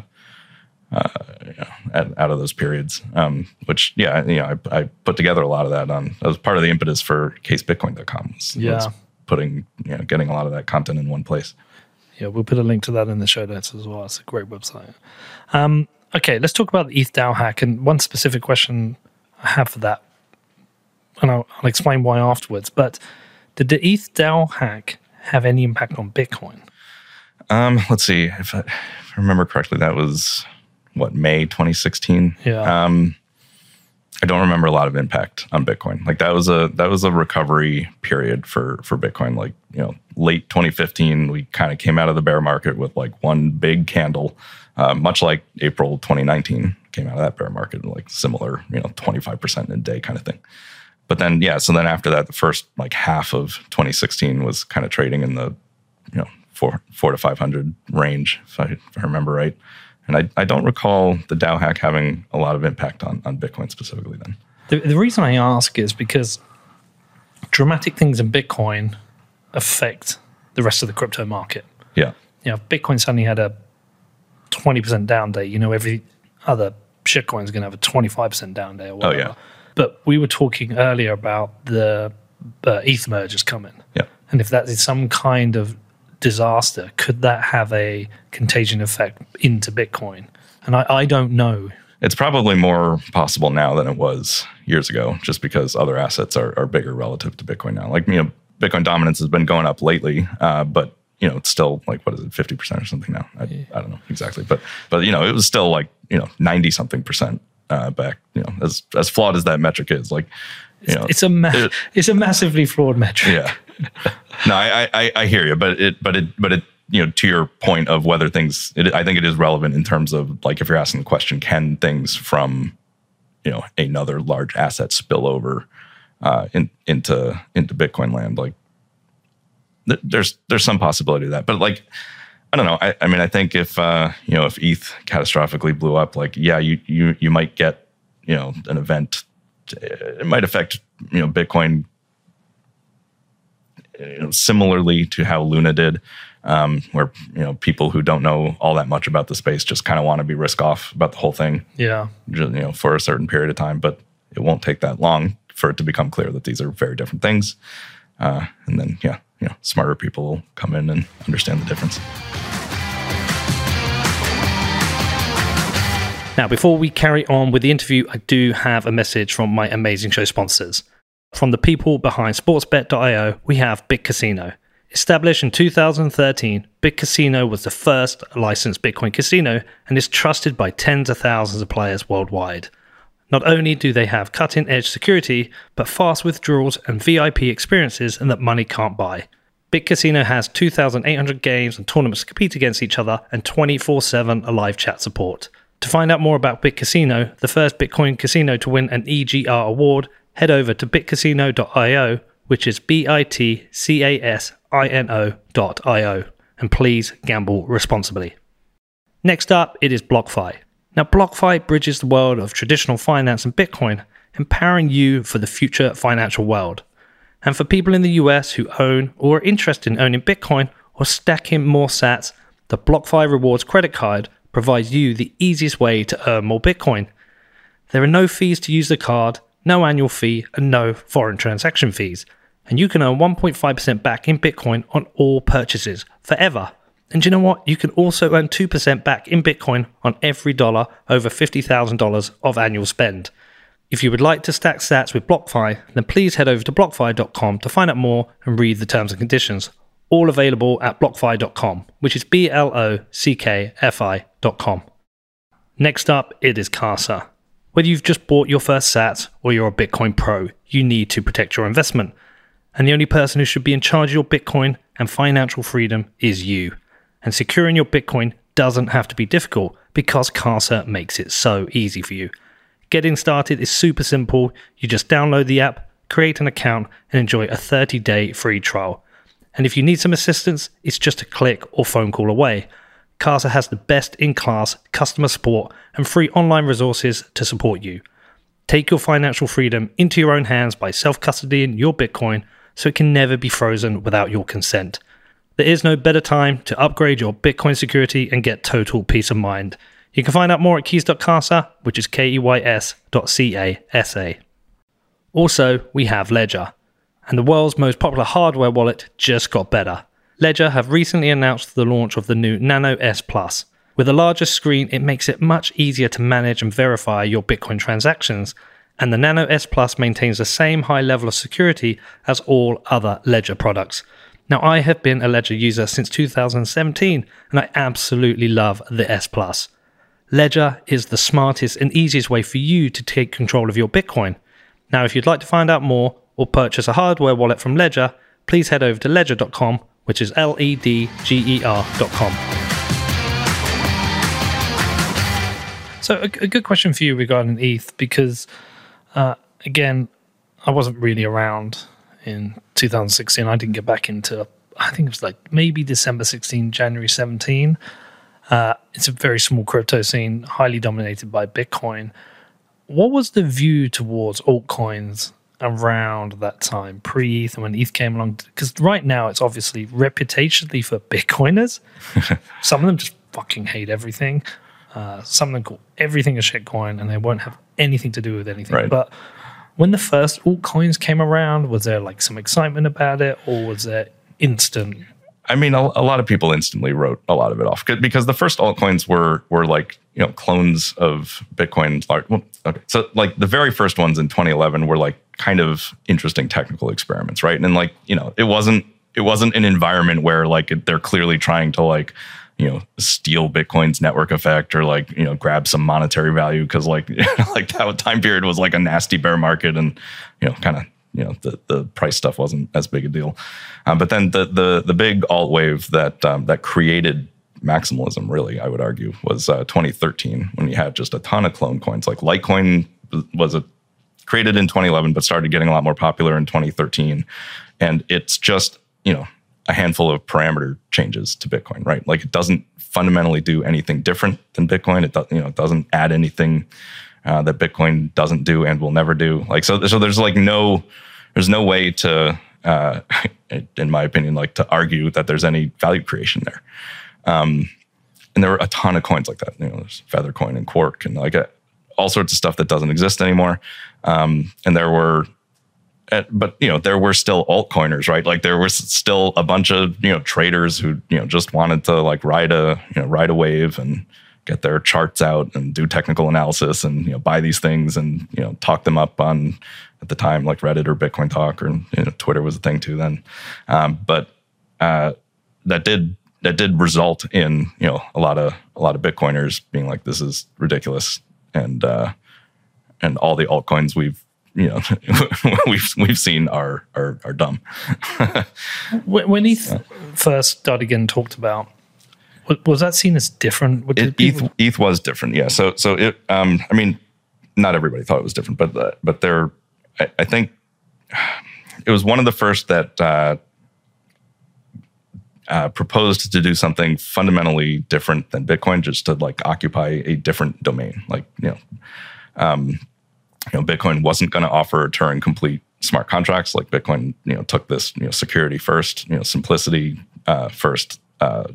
uh, you know, out, out of those periods, um, which yeah, you know, I, I put together a lot of that on was part of the impetus for casebitcoin.com was, Yeah. was putting you know getting a lot of that content in one place. Yeah, we'll put a link to that in the show notes as well. It's a great website. Um, okay, let's talk about the ETH DAO hack. And one specific question I have for that, and I'll, I'll explain why afterwards. But did the ETH DAO hack have any impact on Bitcoin? Um, let's see if I, if I remember correctly, that was what May 2016. Yeah. Um, I don't remember a lot of impact on Bitcoin. Like that was a that was a recovery period for for Bitcoin. Like you know, late 2015, we kind of came out of the bear market with like one big candle, uh, much like April 2019 came out of that bear market, like similar, you know, 25% in a day kind of thing. But then yeah, so then after that, the first like half of 2016 was kind of trading in the you know four four to 500 range, if I, if I remember right. And I, I don't recall the DAO hack having a lot of impact on, on Bitcoin specifically then. The, the reason I ask is because dramatic things in Bitcoin affect the rest of the crypto market. Yeah. You know, if Bitcoin suddenly had a 20% down day, you know, every other shitcoin is going to have a 25% down day or whatever. Oh, yeah. But we were talking earlier about the uh, ETH mergers coming. Yeah. And if that is some kind of disaster, could that have a contagion effect into Bitcoin? And I, I don't know. It's probably more possible now than it was years ago, just because other assets are, are bigger relative to Bitcoin now. Like, you know, Bitcoin dominance has been going up lately, uh, but you know, it's still like what is it, fifty percent or something now? I, I don't know exactly, but but you know, it was still like you know ninety something percent uh, back. You know, as as flawed as that metric is, like you know, It's a ma- it- it's a massively flawed metric. yeah. No, I, I I hear you, but it but it but it you know to your point of whether things, it, I think it is relevant in terms of like if you're asking the question, can things from you know another large asset spill over uh, in, into into Bitcoin land? Like th- there's there's some possibility of that, but like I don't know. I, I mean, I think if uh, you know if ETH catastrophically blew up, like yeah, you you you might get you know an event. It might affect you know Bitcoin you know, similarly to how Luna did, um, where you know people who don't know all that much about the space just kind of want to be risk off about the whole thing, Yeah. you know, for a certain period of time. But it won't take that long for it to become clear that these are very different things. Uh, and then, yeah, you know, smarter people will come in and understand the difference. Now, before we carry on with the interview, I do have a message from my amazing show sponsors. From the people behind sportsbet.io, we have Bit Casino. Established in 2013, Bit Casino was the first licensed Bitcoin casino and is trusted by tens of thousands of players worldwide. Not only do they have cutting edge security, but fast withdrawals and VIP experiences and that money can't buy. Bit Casino has 2,800 games and tournaments to compete against each other and 24 7 live chat support. To find out more about Bit Casino, the first Bitcoin casino to win an EGR award, head over to bitcasino.io, which is B I T C A S I N O.io, and please gamble responsibly. Next up, it is BlockFi. Now, BlockFi bridges the world of traditional finance and Bitcoin, empowering you for the future financial world. And for people in the US who own or are interested in owning Bitcoin or stacking more sats, the BlockFi Rewards credit card provides you the easiest way to earn more Bitcoin. There are no fees to use the card, no annual fee, and no foreign transaction fees. And you can earn 1.5% back in Bitcoin on all purchases forever. And you know what? You can also earn 2% back in Bitcoin on every dollar over $50,000 of annual spend. If you would like to stack sats with BlockFi, then please head over to blockfi.com to find out more and read the terms and conditions. All available at blockfi.com, which is B L O C K F I.com. Next up, it is Casa. Whether you've just bought your first sat or you're a Bitcoin pro, you need to protect your investment. And the only person who should be in charge of your Bitcoin and financial freedom is you. And securing your Bitcoin doesn't have to be difficult because Casa makes it so easy for you. Getting started is super simple. You just download the app, create an account, and enjoy a 30 day free trial. And if you need some assistance, it's just a click or phone call away. Casa has the best in class customer support and free online resources to support you. Take your financial freedom into your own hands by self custodying your Bitcoin so it can never be frozen without your consent. There is no better time to upgrade your Bitcoin security and get total peace of mind. You can find out more at keys.casa, which is K E Y S dot C A S A. Also, we have Ledger, and the world's most popular hardware wallet just got better. Ledger have recently announced the launch of the new Nano S Plus. With a larger screen, it makes it much easier to manage and verify your Bitcoin transactions, and the Nano S Plus maintains the same high level of security as all other Ledger products. Now, I have been a Ledger user since 2017, and I absolutely love the S Plus. Ledger is the smartest and easiest way for you to take control of your Bitcoin. Now, if you'd like to find out more or purchase a hardware wallet from Ledger, please head over to ledger.com, which is L E D G E R.com. So, a, a good question for you regarding ETH because, uh, again, I wasn't really around in 2016. I didn't get back into, I think it was like maybe December 16, January 17. Uh, it's a very small crypto scene, highly dominated by Bitcoin. What was the view towards altcoins around that time, pre ETH, and when ETH came along? Because right now it's obviously reputationally for Bitcoiners. *laughs* Some of them just fucking hate everything. Uh, some of them call everything a shitcoin, and they won't have anything to do with anything. Right. But when the first altcoins came around, was there like some excitement about it, or was there instant? I mean, a, a, lot of people instantly wrote a lot of it off because the first altcoins were were like you know clones of Bitcoin. Well, okay, so like the very first ones in 2011 were like kind of interesting technical experiments, right? And like you know, it wasn't it wasn't an environment where like they're clearly trying to like you know steal bitcoin's network effect or like you know grab some monetary value because like *laughs* like that time period was like a nasty bear market and you know kind of you know the the price stuff wasn't as big a deal um, but then the the the big alt wave that um, that created maximalism really i would argue was uh, 2013 when you had just a ton of clone coins like litecoin was a created in 2011 but started getting a lot more popular in 2013 and it's just you know a handful of parameter changes to Bitcoin, right? Like it doesn't fundamentally do anything different than Bitcoin. It doesn't, you know, it doesn't add anything uh, that Bitcoin doesn't do and will never do. Like so, so there's like no, there's no way to, uh, *laughs* in my opinion, like to argue that there's any value creation there. Um, and there were a ton of coins like that. You know, there's Feathercoin and Quark and like a, uh, all sorts of stuff that doesn't exist anymore. Um, and there were but you know there were still altcoiners right? Like there was still a bunch of you know traders who you know just wanted to like ride a you know ride a wave and get their charts out and do technical analysis and you know buy these things and you know talk them up on at the time like reddit or bitcoin talk or you know, twitter was a thing too then. Um, but uh, that did that did result in you know a lot of a lot of bitcoiners being like this is ridiculous. And uh, and all the altcoins we've you know *laughs* we've we've seen are are, are dumb. *laughs* when ETH yeah. first started getting talked about, was that seen as different? It, ETH, ETH was different, yeah. So so it, um, I mean, not everybody thought it was different, but uh, but there, I, I, think it was one of the first that. Uh, uh, proposed to do something fundamentally different than Bitcoin, just to like occupy a different domain. Like you know, um, you know, Bitcoin wasn't going to offer Turing complete smart contracts. Like Bitcoin, you know, took this, you know, security first, you know, simplicity uh, first uh,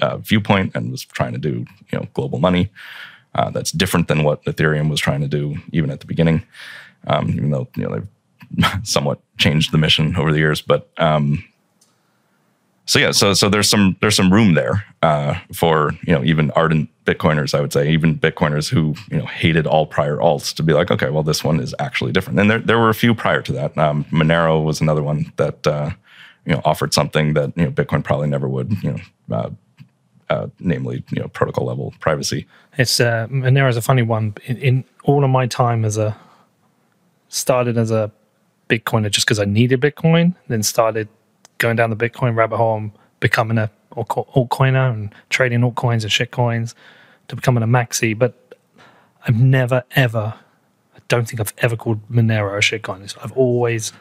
uh, viewpoint and was trying to do, you know, global money. Uh, that's different than what Ethereum was trying to do even at the beginning. Um, even though you know they've *laughs* somewhat changed the mission over the years, but um, so yeah, so so there's some there's some room there uh, for you know even ardent Bitcoiners, I would say, even Bitcoiners who you know hated all prior alts to be like, okay, well this one is actually different. And there there were a few prior to that. Um, Monero was another one that uh, you know offered something that you know Bitcoin probably never would. You know. Uh, uh, namely, you know, protocol level privacy. It's uh, Monero is a funny one. In, in all of my time as a started as a Bitcoiner just because I needed Bitcoin, then started going down the Bitcoin rabbit hole and becoming a altcoiner and trading altcoins and shitcoins to becoming a maxi. But I've never, ever, I don't think I've ever called Monero a shitcoin. I've always,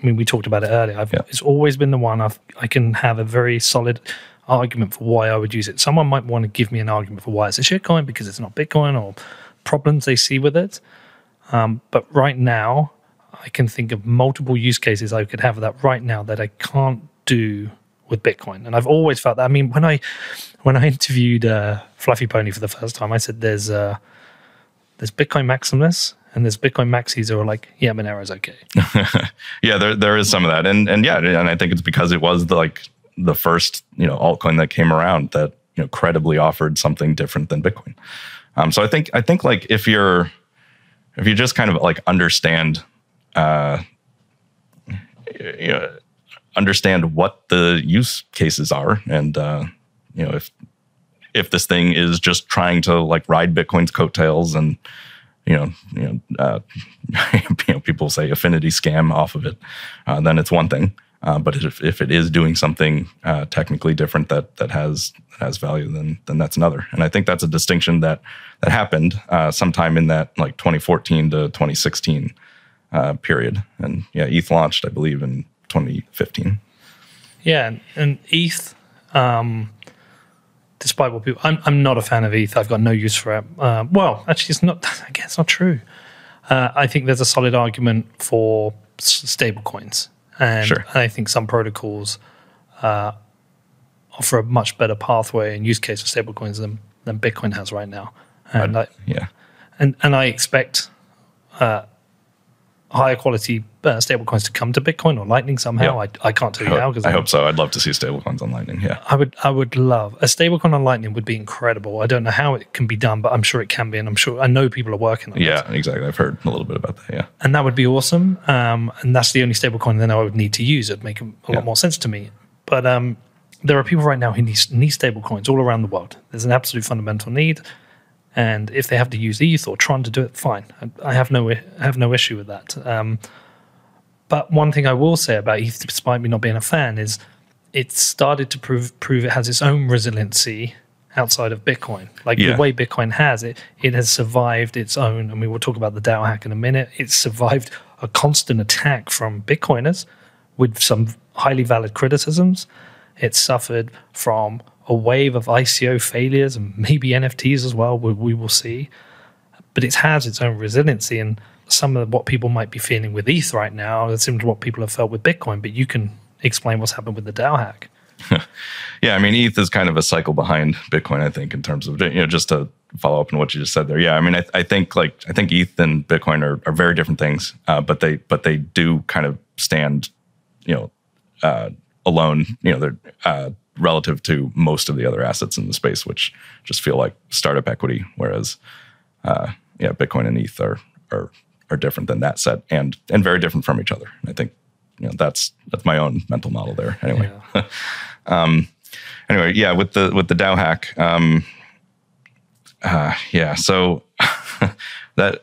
I mean, we talked about it earlier. I've, yeah. It's always been the one I've, I can have a very solid argument for why I would use it. Someone might want to give me an argument for why it's a shitcoin because it's not Bitcoin or problems they see with it. Um, but right now, I can think of multiple use cases I could have that right now that I can't do with Bitcoin. And I've always felt that. I mean, when I when I interviewed uh, Fluffy Pony for the first time, I said there's uh, there's Bitcoin Maximus and there's Bitcoin Maxis who are like, yeah, Monero's okay. *laughs* yeah, there there is some of that, and and yeah, and I think it's because it was the, like the first you know altcoin that came around that you know credibly offered something different than Bitcoin. Um, so I think I think like if you're if you just kind of like understand uh, you know, understand what the use cases are, and uh, you know if if this thing is just trying to like ride Bitcoin's coattails and you know you know, uh, *laughs* you know people say affinity scam off of it, uh, then it's one thing. Uh, but if, if it is doing something uh, technically different that that has has value, then then that's another. And I think that's a distinction that that happened uh, sometime in that like 2014 to 2016 uh, period. And yeah, ETH launched, I believe, in 2015. Yeah, and ETH, um, despite what people, I'm, I'm not a fan of ETH. I've got no use for it. Uh, well, actually, it's not. *laughs* Again, it's not true. Uh, I think there's a solid argument for stable coins, and Sure. I think some protocols uh, offer a much better pathway and use case for stable coins than, than Bitcoin has right now. And I, Yeah. and and I expect uh, higher quality uh, stablecoins to come to Bitcoin or Lightning somehow. Yeah. I, I can't tell I you how hope, because I hope so. I'd love to see stablecoins on Lightning. Yeah. I would I would love a stablecoin on Lightning would be incredible. I don't know how it can be done, but I'm sure it can be, and I'm sure I know people are working on it. Yeah, exactly. I've heard a little bit about that. Yeah. and that would be awesome. Um, and that's the only stablecoin then I would need to use. It'd make a, a Yeah. lot more sense to me. But um, there are people right now who need, need stablecoins all around the world. There's an absolute fundamental need, and if they have to use ETH or Tron to do it, fine. I, have no I have no issue with that. Um, but one thing I will say about ETH, despite me not being a fan, is it started to prove prove it has its own resiliency outside of Bitcoin. Like Yeah. the way Bitcoin has it, it has survived its own, and we will talk about the DAO hack in a minute. It's survived a constant attack from Bitcoiners with some highly valid criticisms. It suffered from a wave of ICO failures and maybe NFTs as well. We, we will see, but it has its own resiliency and some of what people might be feeling with ETH right now is similar to what people have felt with Bitcoin. But you can explain what's happened with the DAO hack. *laughs* Yeah, I mean, ETH is kind of a cycle behind Bitcoin, I think, in terms of you know, just to follow up on what you just said there. Yeah, I mean, I, I think like I think ETH and Bitcoin are, are very different things, uh, but they but they do kind of stand, you know, uh, alone. You know, they're uh, relative to most of the other assets in the space, which just feel like startup equity. Whereas, uh, yeah, Bitcoin and ETH are are are different than that set, and and very different from each other. I think you know that's that's my own mental model there. Anyway. *laughs* anyway, yeah, with the with the DAO hack, um, uh, yeah, so *laughs* that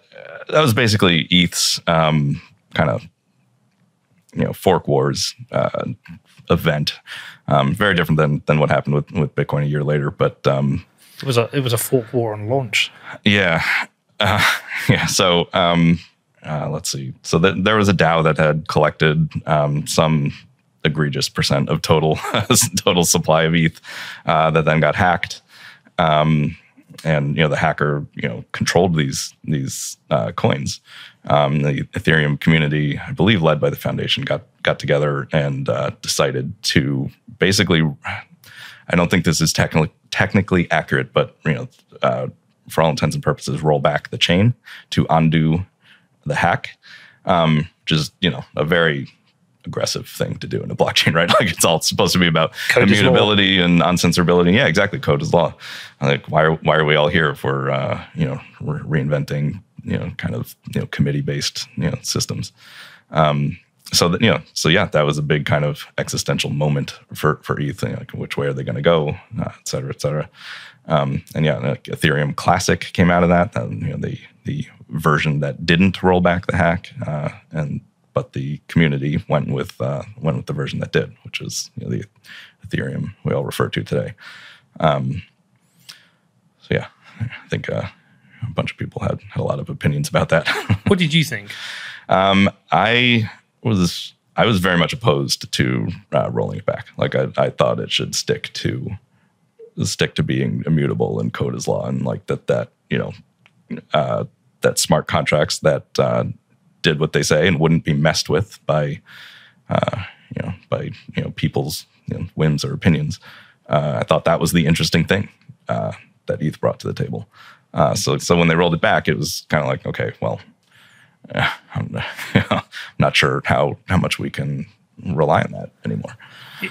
that was basically ETH's um, kind of you know fork wars uh, event. Um, very different than than what happened with with Bitcoin a year later, but um, It was a it was a fork war on launch. yeah, *laughs* uh, yeah. So um, uh, let's see. So th- there was a DAO that had collected um, some egregious percent of total *laughs* total supply of ETH uh, that then got hacked. Um, and you know the hacker you know controlled these these uh, coins. Um, the Ethereum community, I believe, led by the foundation, got got together and uh, decided to basically I don't think this is technically technically accurate, but you know, uh, for all intents and purposes, roll back the chain to undo the hack, um, which is you know a very aggressive thing to do in a blockchain, *laughs* right? Like it's all supposed to be about Code immutability and uncensorability. Yeah, exactly. Code is law. Like why are why are we all here if we're uh, you know we're reinventing you know kind of you know committee based you know systems. Um, so that you know so yeah that was a big kind of existential moment for for ETH you know, like which way are they going to go uh, et cetera et cetera. Um, and yeah like Ethereum Classic came out of that um, you know the the version that didn't roll back the hack uh, and but the community went with uh, went with the version that did which is you know, the Ethereum we all refer to today. Um, so yeah I think uh, a bunch of people had, had a lot of opinions about that *laughs* What did you think? Um, I was I was very much opposed to uh, rolling it back. Like I, I thought it should stick to stick to being immutable and code is law, and like that that you know uh, that smart contracts that uh, did what they say and wouldn't be messed with by uh, you know by you know people's you know, whims or opinions. Uh, I thought that was the interesting thing uh, that ETH brought to the table. Uh, so so when they rolled it back, it was kind of like okay, well. Uh, *laughs* I'm, I'm not sure how how much we can rely on that anymore.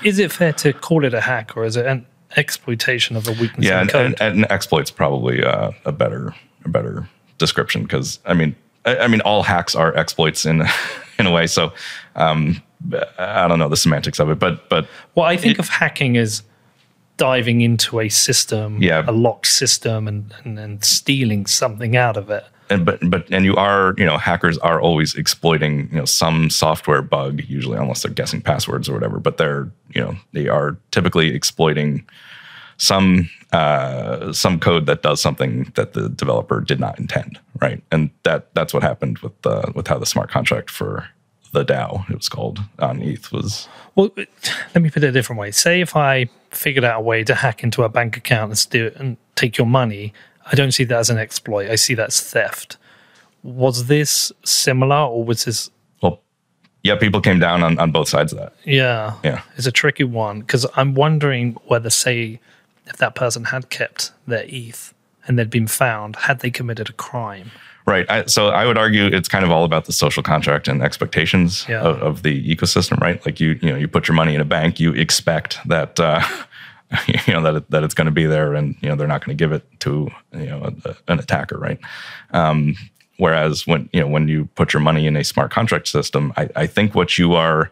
Is it fair to call it a hack, or is it an exploitation of a weakness Yeah, in and, and, and exploit's probably uh, a better a better description because I mean I, I mean all hacks are exploits in *laughs* in a way. So um, I don't know the semantics of it, but but well, I think of hacking as diving into a system, Yeah. a locked system, and, and and stealing something out of it. and but but and you are you know hackers are always exploiting you know some software bug usually unless they're guessing passwords or whatever but they're you know they are typically exploiting some uh, some code that does something that the developer did not intend right and that that's what happened with the with how the smart contract for the DAO. It was called on ETH. Was Well, let me put it a different way. Say if I figured out a way to hack into a bank account and steal it and take your money, I don't see that as an exploit. I see that as theft. Was this similar, or was this? well, yeah. People came down on, on both sides of that. Yeah, Yeah. it's a tricky one because I'm wondering whether, say, if that person had kept their ETH and they'd been found, had they committed a crime? Right. I, so I would argue it's kind of all about the social contract and expectations Yeah. of, of the ecosystem, right? Like you, you know, you put your money in a bank, you expect that, uh, *laughs* you know, that it, that it's going to be there, and you know they're not going to give it to you know a, an attacker, right? Um, whereas when you know when you put your money in a smart contract system, I, I think what you are,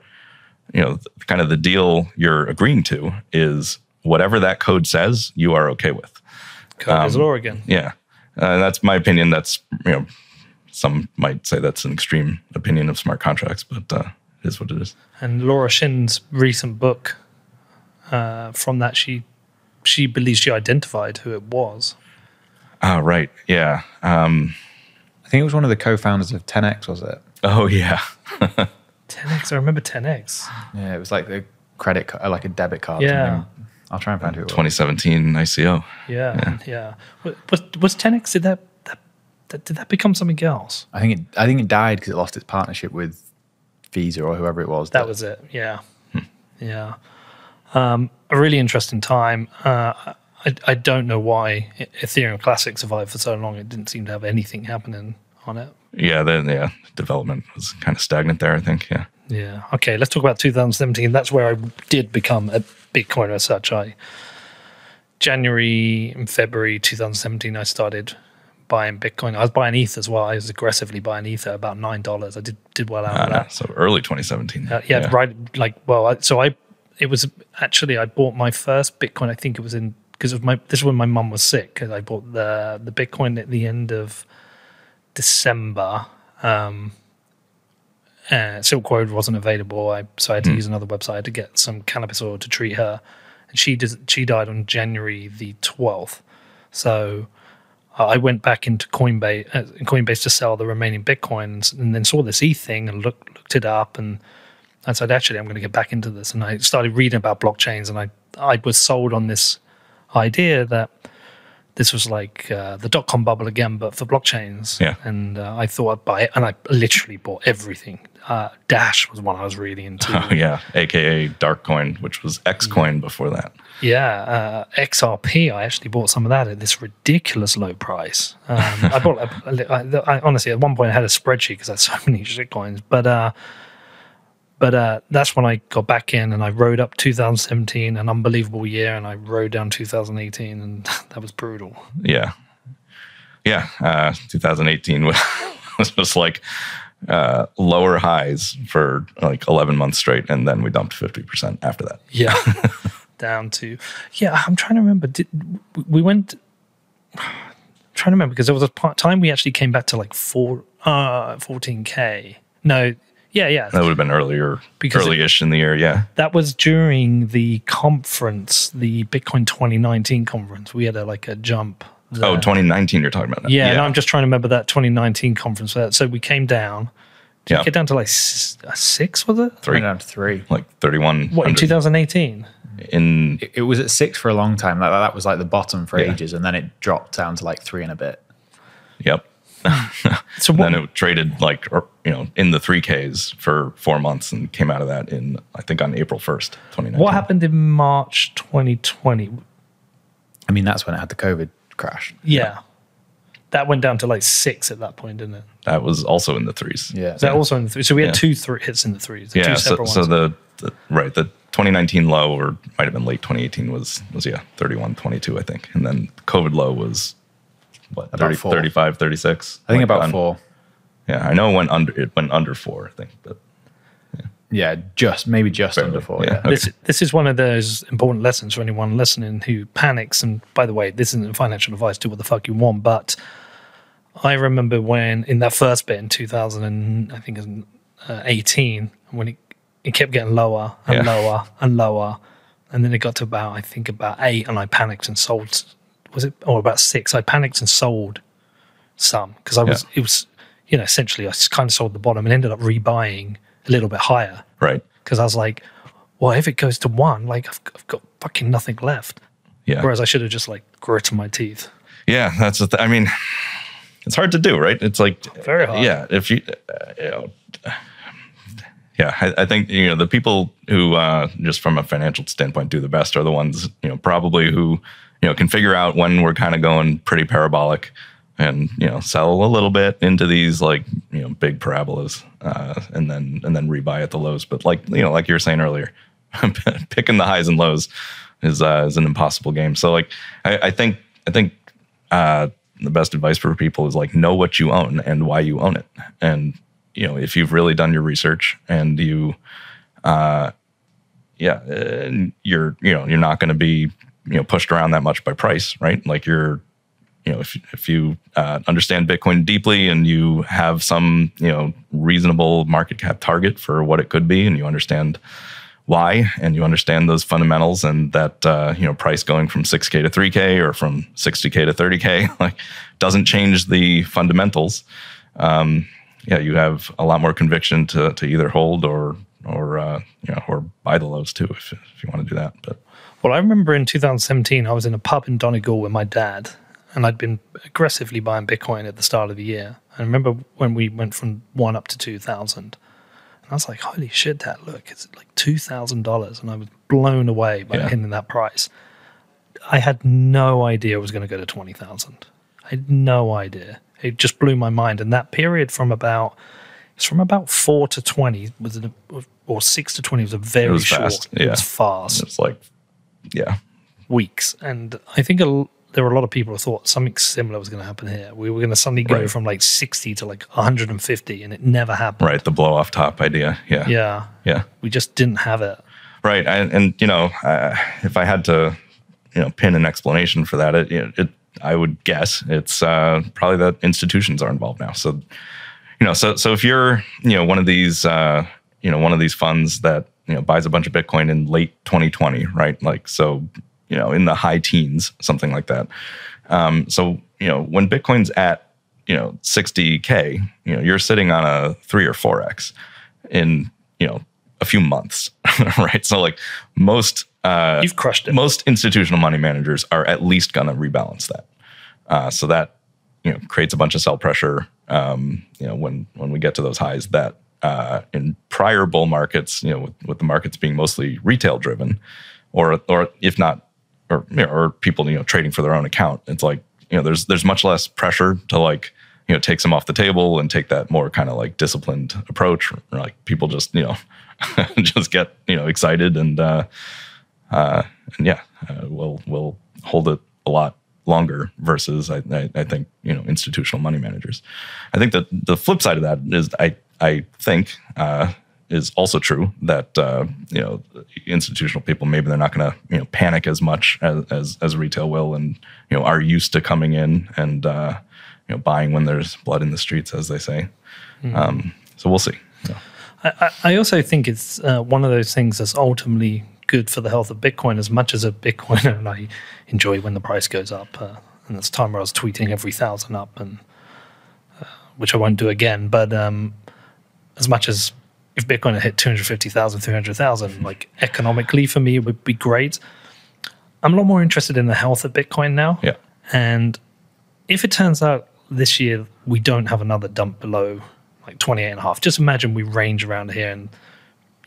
you know, kind of the deal you're agreeing to is whatever that code says, you are okay with. Code is law again. Yeah, uh, that's my opinion. That's you know, some might say that's an extreme opinion of smart contracts, but uh, it is what it is. And Laura Shin's recent book, uh, from that she she believes she identified who it was. Oh, right. Yeah. Um, I think it was one of the co-founders of TenX, was it? oh, yeah. *laughs* TenX. I remember TenX. Yeah, it was like the credit card, like a debit card. Yeah. Something. I'll try and find who it was. 2017 ICO. Yeah, yeah. Wa- Was was TenX? Did that, that, that did that become something else? I think it. I think it died because it lost its partnership with Visa or whoever it was. That was it. Yeah, yeah. Um, a really interesting time. Uh, I I don't know why Ethereum Classic survived for so long. It didn't seem to have anything happening on it. Yeah. Then yeah, development was kind of stagnant there. I think. Yeah. Yeah. Okay. Let's talk about 2017. That's where I did become a Bitcoiner as such. I January and February 2017, I started buying Bitcoin. I was buying ETH as well. I was aggressively buying ETH at about nine dollars. I did did well out of Uh, that. so early 2017. Uh, yeah, right. Like, well, I, so I, it was actually I bought my first Bitcoin. I think it was in because of my. This is when my mum was sick. Because I bought the the Bitcoin at the end of December. Um, uh, Silk Road wasn't available, I, so I had to use another website to get some cannabis oil to treat her. And she she died on January the twelfth. So uh, I went back into Coinbase, uh, Coinbase to sell the remaining bitcoins, and then saw this ETH thing and looked looked it up, and I said, actually, I'm going to get back into this. And I started reading about blockchains, and I I was sold on this idea that this was like uh, the dot com bubble again, but for blockchains. Yeah. And uh, I thought I'd buy it, and I literally bought everything. Uh, Dash was one I was really into. *laughs* Oh yeah, aka Darkcoin, which was Xcoin before that. Yeah, uh, XRP. I actually bought some of that at this ridiculous low price. Um, I bought. a- a li- I, I, honestly, at one point, I had a spreadsheet because I had so *laughs* many shit coins. But uh, but uh, that's when I got back in, and I rode up 2017, an unbelievable year, and I rode down 2018, and *laughs* that was brutal. Yeah, yeah. Uh, 2018 was, was just like uh, lower highs for like 11 months straight, and then we dumped 50 percent after that. Yeah, *laughs* down to yeah. I'm trying to remember. Did we went? trying to remember because there was a part, time we actually came back to like four, uh, 14k. No, yeah, yeah. That would have been earlier, Because it- early-ish in the year. Yeah, That was during the conference, the Bitcoin 2019 conference. We had a, like a jump. Oh, 2019, you're talking about that. yeah, and I'm just trying to remember that 2019 conference. for that. So we came down. Did Yeah. we get down to like s- a six, was it? three, Went down to three. like 31. What, in 2018? in It, it was at six for a long time. That, that was like the bottom for Yeah. ages, and then it dropped down to like three and a bit. yep. *laughs* So And what, then it traded like or, you know in the three Ks for four months and came out of that in I think on April 1st, 2019. what happened in March 2020? I mean, that's when it had the COVID crash. Yeah. That went down to like six at that point, didn't it? That was also in the threes. Yeah. Is that also in the three? So we had Yeah. two three hits in the threes. the yeah. two So, separate so ones. the, the right the 2019 low or might have been late 2018 was was yeah 31, 22 I think, and then COVID low was what About 30, four. 35, 36. I think Like about on- four. Yeah, I know it went under it went under four. I think, but Yeah, just maybe just Barely, under four. yeah. Yeah. Okay. This, this is one of those important lessons for anyone listening who panics. And by the way, this isn't financial advice. Do what the fuck you want. But I remember when in that first bit in 2000, and I think it was uh, 18, when it, it kept getting lower and Yeah. lower and lower. And then it got to about, I think, about eight, and I panicked and sold. Was it, or about six? I panicked and sold some because I was, Yeah. it was, you know, essentially I kind of sold the bottom and ended up rebuying a little bit higher Right. because I was like, well, if it goes to one, like I've, I've got fucking nothing left. Yeah. Whereas I should have just like gritted my teeth. Yeah, that's the th- I mean, it's hard to do, right? It's like Very hard. Yeah, if you, uh, you know, yeah, I, I think you know the people who uh, just from a financial standpoint do the best are the ones you know probably who you know can figure out when we're kind of going pretty parabolic and you know sell a little bit into these like you know big parabolas uh, and then and then rebuy at the lows. But like you know like you were saying earlier, *laughs* picking the highs and lows is uh, is an impossible game. So like I, I think I think uh, the best advice for people is like know what you own and why you own it. And you know if you've really done your research and you, uh, yeah, you're you know you're not going to be you know pushed around that much by price, right? Like you're you know if if you uh, understand Bitcoin deeply and you have some you know reasonable market cap target for what it could be, and you understand why and you understand those fundamentals and that uh, you know price going from 6k to 3k or from 60k to 30k *laughs* like doesn't change the fundamentals um, yeah you have a lot more conviction to, to either hold or or uh, you know or buy the lows too if, if you want to do that but Well, I remember in 2017, I was in a pub in Donegal with my dad, and I'd been aggressively buying Bitcoin at the start of the year. I remember when we went from one up to 2,000. And I was like, holy shit, that look, it's like $2,000. And I was blown away by Yeah. hitting that price. I had no idea it was going to go to 20,000. I had no idea. It just blew my mind. And that period from about, it's from about four to 20 was, a, or six to 20 was a very was short. fast, It yeah. was fast it's like yeah weeks. And I think a there were a lot of people who thought something similar was going to happen here. We were going to suddenly go Right. from like 60 to like 150, and it never happened. right the blow off top idea yeah Yeah. yeah We just didn't have it. Right, I, and you know, uh, if I had to, you know, pin an explanation for that, it, it, it I would guess it's uh, probably that institutions are involved now. So, you know, so so if you're, you know, one of these, uh, you know, one of these funds that you know buys a bunch of Bitcoin in late 2020, right? Like, so you know, in the high teens, something like that. Um, so you know, when Bitcoin's at you know 60k, you know, you're sitting on a three or four x in you know a few months, *laughs* right? So like most uh, You've crushed it. most institutional money managers are at least going to rebalance that. Uh, so that you know creates a bunch of sell pressure. Um, you know when when we get to those highs that uh, in prior bull markets, you know with, with the markets being mostly retail driven, or or if not, or you know, or people you know trading for their own account, it's like you know there's there's much less pressure to like you know take some off the table and take that more kind of like disciplined approach. Like people just you know *laughs* just get you know excited and uh, uh, and yeah, uh, we'll we'll hold it a lot longer versus I, I I think you know institutional money managers. I think that the flip side of that is I I think uh, is also true that uh, you know institutional people maybe they're not going to you know panic as much as, as as retail will and you know are used to coming in and uh, you know buying when there's blood in the streets as they say. Um, so we'll see. Yeah. I, I also think it's uh, one of those things that's ultimately good for the health of Bitcoin as much as a Bitcoiner, and I enjoy when the price goes up. Uh, and a time where I was tweeting every thousand up, and uh, which I won't do again. But um, as much as if Bitcoin had hit 250,000, 300,000, like economically for me, it would be great. I'm a lot more interested in the health of Bitcoin now. Yeah. And if it turns out this year we don't have another dump below like 28 and a half, just imagine we range around here and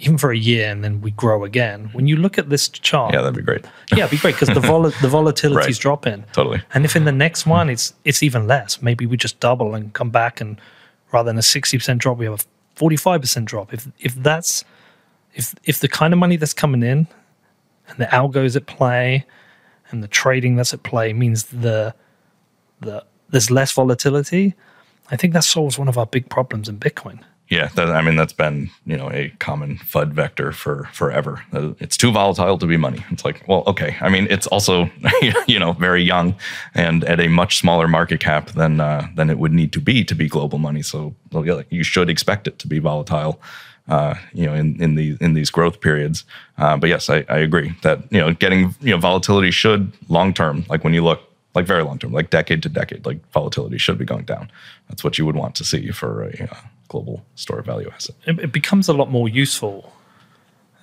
even for a year and then we grow again. When you look at this chart, Yeah, that'd be great. yeah, it'd be great because the, vol- the volatility's Right. dropping. Totally. And if in the next one it's it's even less, maybe we just double and come back and rather than a 60% drop, we have a 45% drop. If if that's if if the kind of money that's coming in and the algos at play and the trading that's at play means the the there's less volatility, I think that solves one of our big problems in Bitcoin. Yeah, that, I mean that's been you know a common FUD vector for forever. Uh, It's too volatile to be money. It's like, well, okay. I mean, it's also *laughs* you know very young and at a much smaller market cap than uh, than it would need to be to be global money. So you should expect it to be volatile. Uh, you know, in in the in these growth periods. Uh, but yes, I, I agree that you know getting you know volatility should long term, like when you look like very long term, like decade to decade, like volatility should be going down. That's what you would want to see for a uh, global store of value asset. it, it becomes a lot more useful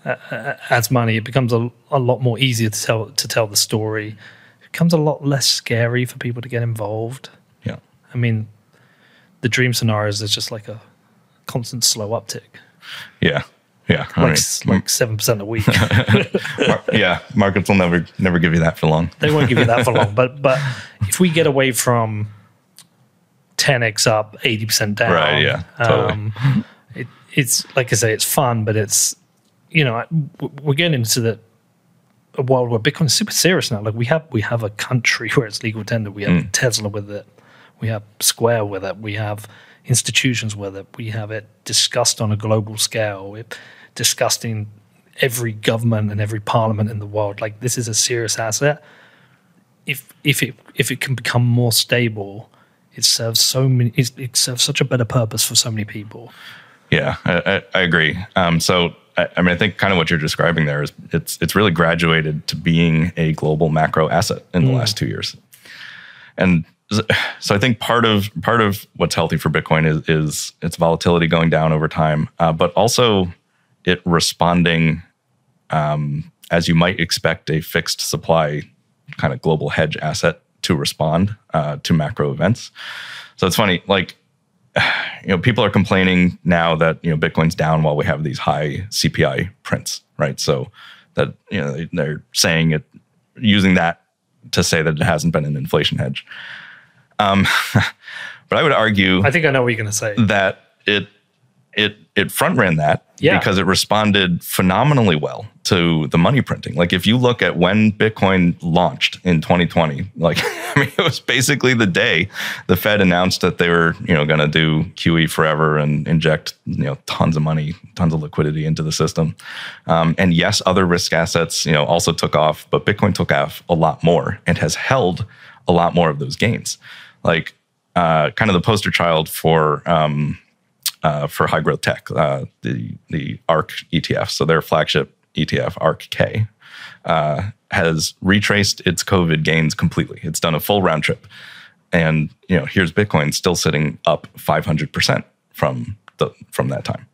uh, uh, as money. It becomes a, a lot more easier to tell to tell the story. It becomes a lot less scary for people to get involved. Yeah. I mean, the dream scenarios is just like a constant slow uptick, Yeah. Yeah. I like mean, like seven percent a week. *laughs* yeah. Markets will never never give you that for long. they won't give you that for long. *laughs* But but if we get away from 10x up, 80% down, Right, yeah, totally. um, it, it's like I say, it's fun, but it's you know we're getting into the a world where Bitcoin is super serious now. Like we have we have a country *laughs* where it's legal tender. We have Tesla with it. We have Square with it. We have institutions with it. We have it discussed on a global scale. We're discussed in every government and every parliament in the world. Like this is a serious asset. If if it if it can become more stable, it serves so many. It, it serves such a better purpose for so many people. Yeah, I, I, agree. Um, so, I, I mean, I think kind of what you're describing there is it's it's really graduated to being a global macro asset in the last two years, and so I think part of part of what's healthy for Bitcoin is is its volatility going down over time, uh, but also it responding um, as you might expect a fixed supply kind of global hedge asset to respond uh, to macro events. So it's funny, like *sighs* you know, people are complaining now that you know Bitcoin's down while we have these high CPI prints, right? So that you know they- they're saying it, using that to say that it hasn't been an inflation hedge. Um, *laughs* but I would argue I think I know what you're going to say. that it it it front ran that Yeah. because it responded phenomenally well to the money printing. Like if you look at when Bitcoin launched in 2020, like *laughs* I mean it was basically the day the Fed announced that they were, you know, going to do QE forever and inject, you know, tons of money, tons of liquidity into the system. Um, and yes, other risk assets, you know, also took off, but Bitcoin took off a lot more and has held a lot more of those gains. Like uh, kind of the poster child for um, uh, for high growth tech, uh, the the ARK ETF. So their flagship ETF, ARK K, uh, has retraced its COVID gains completely. It's done a full round trip, and you know here's Bitcoin still sitting up 500 percent from the from that time.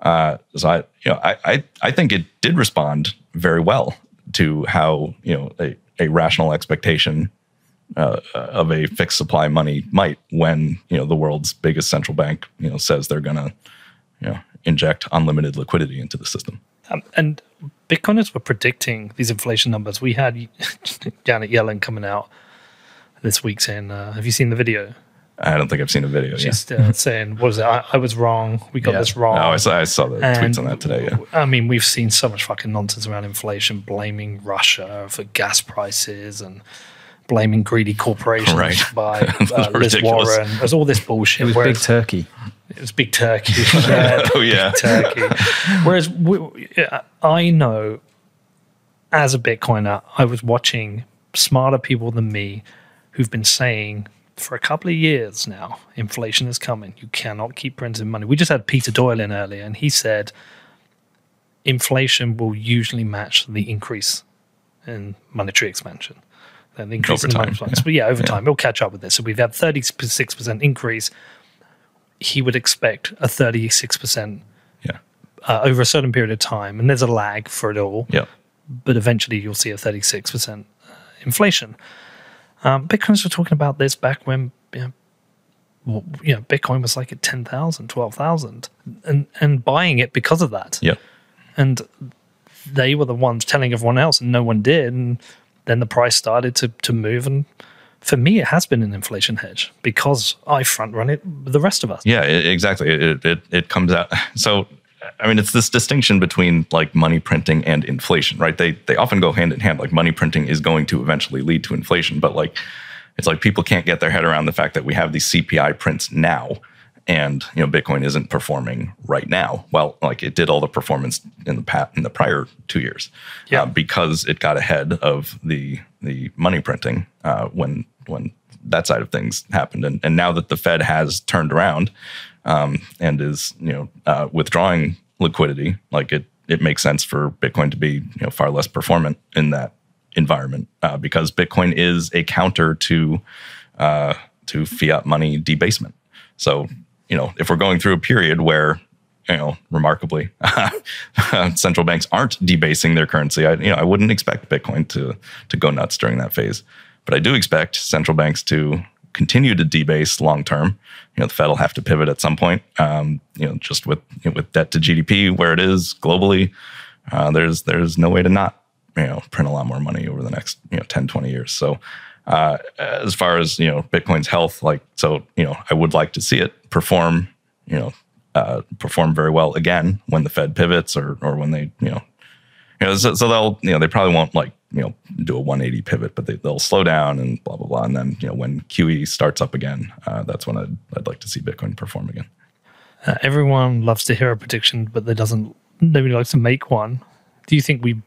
Uh, so I you know I, I I think it did respond very well to how you know a, a rational expectation uh, of a fixed supply money might when you know the world's biggest central bank you know says they're going to you know inject unlimited liquidity into the system. Um, and Bitcoiners were predicting these inflation numbers. We had *laughs* Janet Yellen coming out this week saying, uh, "Have you seen the video?" I don't think I've seen a video. She's uh, *laughs* saying, "What was it? I, I was wrong. We got Yeah. this wrong." Oh, I saw, I saw the tweets on that today. Yeah. I mean, we've seen so much fucking nonsense around inflation, blaming Russia for gas prices and blaming greedy corporations Right. by *laughs* uh, Liz ridiculous. Warren. There's all this bullshit. It was whereas- Big Turkey. it was big turkey. *laughs* Yeah, Oh, yeah. big turkey. Whereas we, I know, as a Bitcoiner, I was watching smarter people than me who've been saying for a couple of years now, inflation is coming. You cannot keep printing money. We just had Peter Doyle in earlier, and he said inflation will usually match the increase in monetary expansion. The increase Over in time, yeah. But yeah, over time, it'll catch up with this. So we've had 36% increase. He would expect a 36% Yeah. uh, over a certain period of time. And there's a lag for it all Yeah. but eventually you'll see a 36% inflation. Um, Bitcoiners were talking about this back when you know, well, you know Bitcoin was like at 10,000, 12,000 and, and buying it because of that. Yeah. And they were the ones telling everyone else and no one did. And then the price started to, to move. And for me, it has been an inflation hedge because I front run it the rest of us. Yeah, e- exactly. It, it it comes out. *laughs* So, I mean, it's this distinction between like money printing and inflation, right? They they often go hand in hand. Like money printing is going to eventually lead to inflation, but like it's like people can't get their head around the fact that we have these CPI prints now, and you know Bitcoin isn't performing right now. Well, like it did all the performance in the pat in the prior two years, Yeah. uh, because it got ahead of the the money printing uh, when when that side of things happened, and and now that the Fed has turned around um, and is you know uh, withdrawing liquidity, like it it makes sense for Bitcoin to be you know far less performant in that environment uh, because Bitcoin is a counter to uh, to fiat money debasement. So you know, if we're going through a period where you know, remarkably, *laughs* central banks aren't debasing their currency. I, you know, I wouldn't expect Bitcoin to to go nuts during that phase, but I do expect central banks to continue to debase long term. You know, the Fed will have to pivot at some point. Um, you know, just with you know, with debt to GDP where it is globally, uh, there's there's no way to not you know print a lot more money over the next you know 10, 20 years. So. Uh, as far as you know, Bitcoin's health, like so, you know, I would like to see it perform, you know, uh, perform very well again when the Fed pivots or or when they you know you know so, so, they'll you know they probably won't like you know do a 180 pivot but they, they'll slow down and blah blah blah and then you know when QE starts up again uh, that's when I'd, I'd like to see Bitcoin perform again. Uh, everyone loves to hear a prediction, but they doesn't. Nobody likes to make one. Do you think we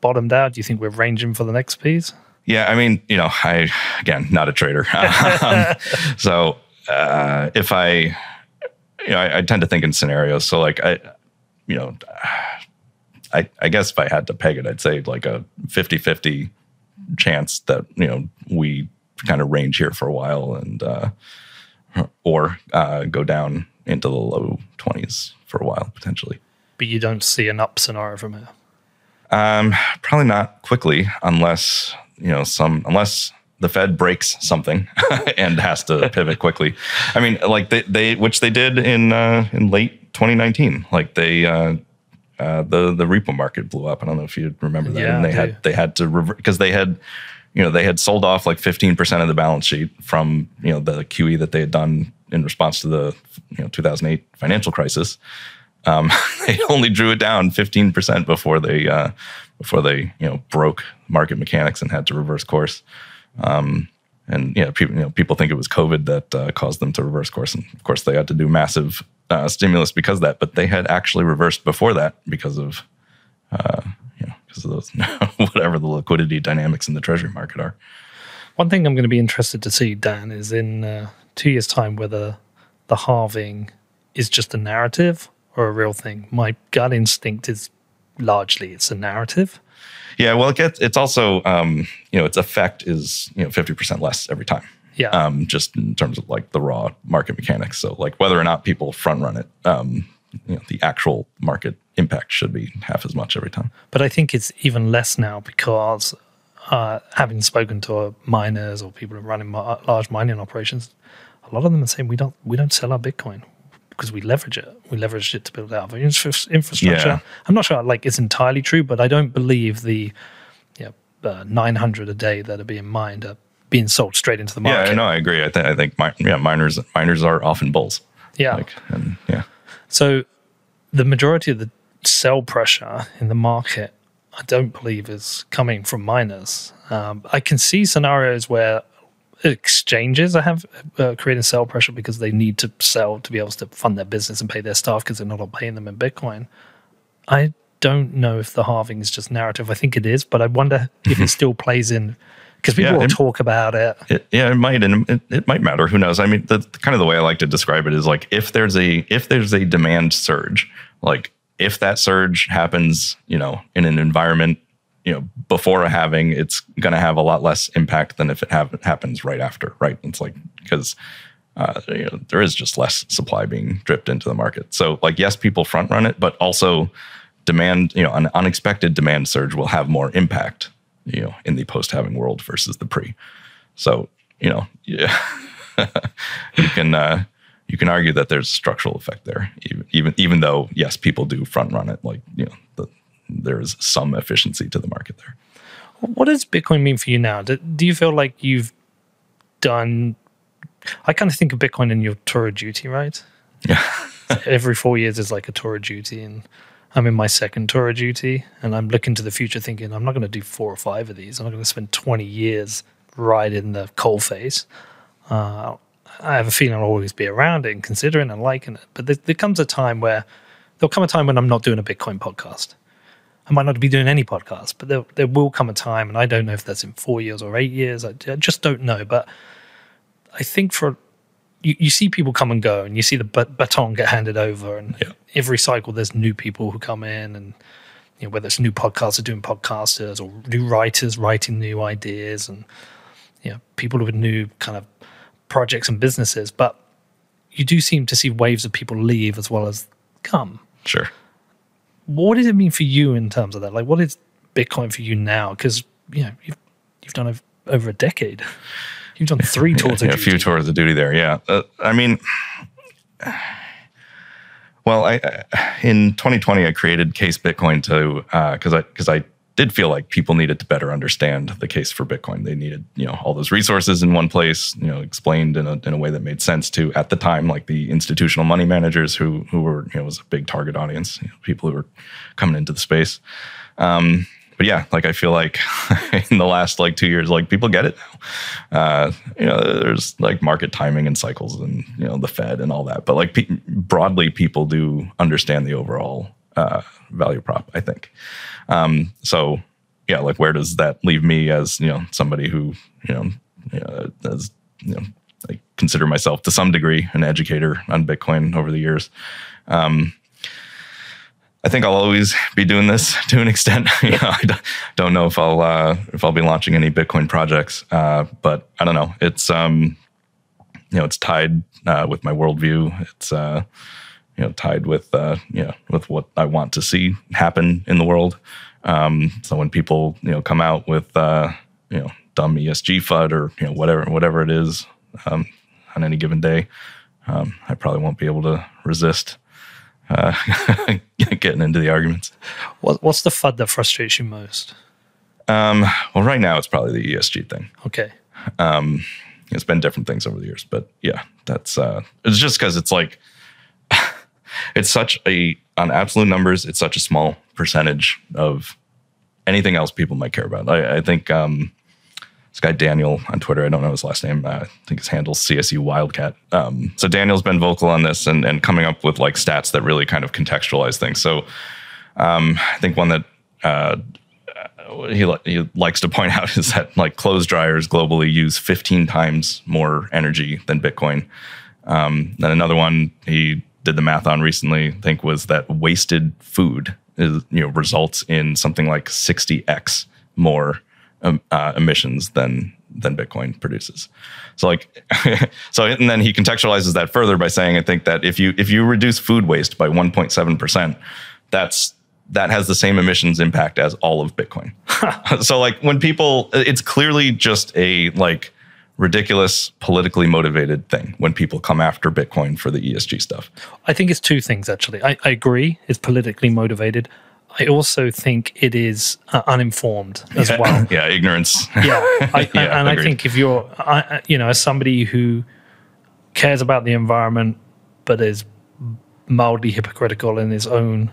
bottomed out? Do you think we're ranging for the next piece? Yeah, I mean, you know, I again not a trader, *laughs* um, *laughs* so uh, if I you know, I, I, tend to think in scenarios. So like I, you know, I, I guess if I had to peg it, I'd say like a 50 50 chance that, you know, we kind of range here for a while and, uh, or uh, go down into the low 20s for a while potentially. But you don't see an up scenario from here? Um, probably not quickly unless, you know, some, unless the Fed breaks something *laughs* and has to pivot quickly. I mean, like they, they which they did in uh, in late 2019. Like they uh, uh, the the repo market blew up. I don't know if you remember that. Yeah, and they had they had to because they had you know they had sold off like 15% of the balance sheet from you know the QE that they had done in response to the you know 2008 financial crisis. Um, *laughs* they only drew it down 15% before they uh, before they you know broke market mechanics and had to reverse course. Um, and know, people, you know, people think it was COVID that uh, caused them to reverse course, and of course they had to do massive uh, stimulus because of that. But they had actually reversed before that because of, uh, you know, because of those *laughs* whatever the liquidity dynamics in the treasury market are. One thing I'm going to be interested to see, Dan, is in uh, two years' time whether the halving is just a narrative or a real thing. My gut instinct is largely it's a narrative. Yeah, well, it gets, it's also um, you know its effect is you know fifty percent less every time. Yeah. Um, just in terms of like the raw market mechanics. So like whether or not people front run it, um, you know, the actual market impact should be half as much every time. But I think it's even less now because uh, having spoken to miners or people who are running large mining operations, a lot of them are saying we don't we don't sell our Bitcoin because we leverage it. We leverage it to build out our infrastructure. Yeah. I'm not sure like it's entirely true, but I don't believe the know, uh, 900 a day that are being mined are being sold straight into the market. Yeah, no, I agree. I, th- I think mi- yeah, miners miners are often bulls. Yeah, like, and, yeah. So the majority of the sell pressure in the market, I don't believe is coming from miners. Um, I can see scenarios where exchanges I have uh, creating sell pressure because they need to sell to be able to fund their business and pay their staff because they're not all paying them in Bitcoin. I don't know if the halving is just narrative. I think it is, but I wonder if it mm-hmm. still plays in because people yeah, will it, talk about it. it. Yeah, it might, and it, it, might matter. Who knows? I mean, the, kind of the way I like to describe it is like if there's a if there's a demand surge, like if that surge happens, you know, in an environment you know before a halving it's going to have a lot less impact than if it happens right after right? It's like because uh, you know there is just less supply being dripped into the market. So like yes people front run it but also demand you know an unexpected demand surge will have more impact you know in the post halving world versus the pre. So you know yeah. *laughs* You can uh, you can argue that there's a structural effect there even even even though yes people do front run it like you know the there's some efficiency to the market there. What does Bitcoin mean for you now? Do, do you feel like you've done? I kind of think of Bitcoin in your tour of duty, right? Yeah. *laughs* Every four years is like a tour of duty, and I'm in my second tour of duty, and I'm looking to the future, thinking I'm not going to do four or five of these. I'm not going to spend 20 years right in the coal face. Uh, I have a feeling I'll always be around it and considering and liking it. But there, there comes a time where there'll come a time when I'm not doing a Bitcoin podcast. I might not be doing any podcasts, but there, there will come a time, and I don't know if that's in four years or eight years. I, I just don't know. But I think for you, you see people come and go, and you see the baton get handed over, and yeah. every cycle there's new people who come in, and you know, whether it's new podcasters doing podcasters or new writers writing new ideas, and you know, people with new kind of projects and businesses. But you do seem to see waves of people leave as well as come. Sure. What does it mean for you in terms of that? Like, what is Bitcoin for you now? Because you know you've you've done over, over a decade. *laughs* You've done three *laughs* tours. yeah, of a few tours of duty there. Yeah, uh, I mean, *sighs* well, I in 2020 I created Case Bitcoin to because I because I did feel like people needed to better understand the case for Bitcoin. They needed you know all those resources in one place, you know, explained in a in a way that made sense to at the time like the institutional money managers who who were you know was a big target audience, you know, people who were coming into the space. Um, but yeah, like I feel like *laughs* in the last like two years, like people get it now. Uh, you know, there's like market timing and cycles, and you know the Fed and all that. But like pe- broadly, people do understand the overall uh, value prop. I think. Um, so yeah, like where does that leave me as you know somebody who you know, you know as you know I consider myself to some degree an educator on Bitcoin over the years. Um, I think I'll always be doing this *laughs* to an extent. *laughs* you know, I don't- don't know if I'll uh, if I'll be launching any Bitcoin projects, uh, but I don't know. It's um, you know, it's tied uh, with my worldview. It's uh, you know, tied with uh, you know, with what I want to see happen in the world. Um, so when people you know come out with uh, you know dumb ESG FUD or you know whatever whatever it is um, on any given day, um, I probably won't be able to resist uh, *laughs* getting into the arguments. What, what's the FUD that frustrates you most? Um, well, right now it's probably the ESG thing. Okay. Um, It's been different things over the years, but yeah, that's uh, it's just because it's like it's such a on absolute numbers, it's such a small percentage of anything else people might care about. I, I think um, this guy Daniel on Twitter, I don't know his last name. Uh, I think his handle's CSU Wildcat. Um, so Daniel's been vocal on this and and coming up with like stats that really kind of contextualize things. So um, I think one that uh, he, li- he likes to point *laughs* out is that like clothes dryers globally use 15 times more energy than Bitcoin. Um, then another one he did the math on recently, think, was that wasted food is you know results in something like 60x more um, uh, emissions than than Bitcoin produces. So like, *laughs* so and then he contextualizes that further by saying, I think that if you if you reduce food waste by 1.7 percent, that's that has the same emissions impact as all of Bitcoin. *laughs* so like when people, it's clearly just a like ridiculous politically motivated thing when people come after Bitcoin for the ESG stuff. I think it's two things actually. I, I agree, it's politically motivated. I also think it is uh, uninformed as well. *laughs* yeah, ignorance. Yeah, I, *laughs* Yeah, and I think if you're, I, you know, as somebody who cares about the environment but is mildly hypocritical in his own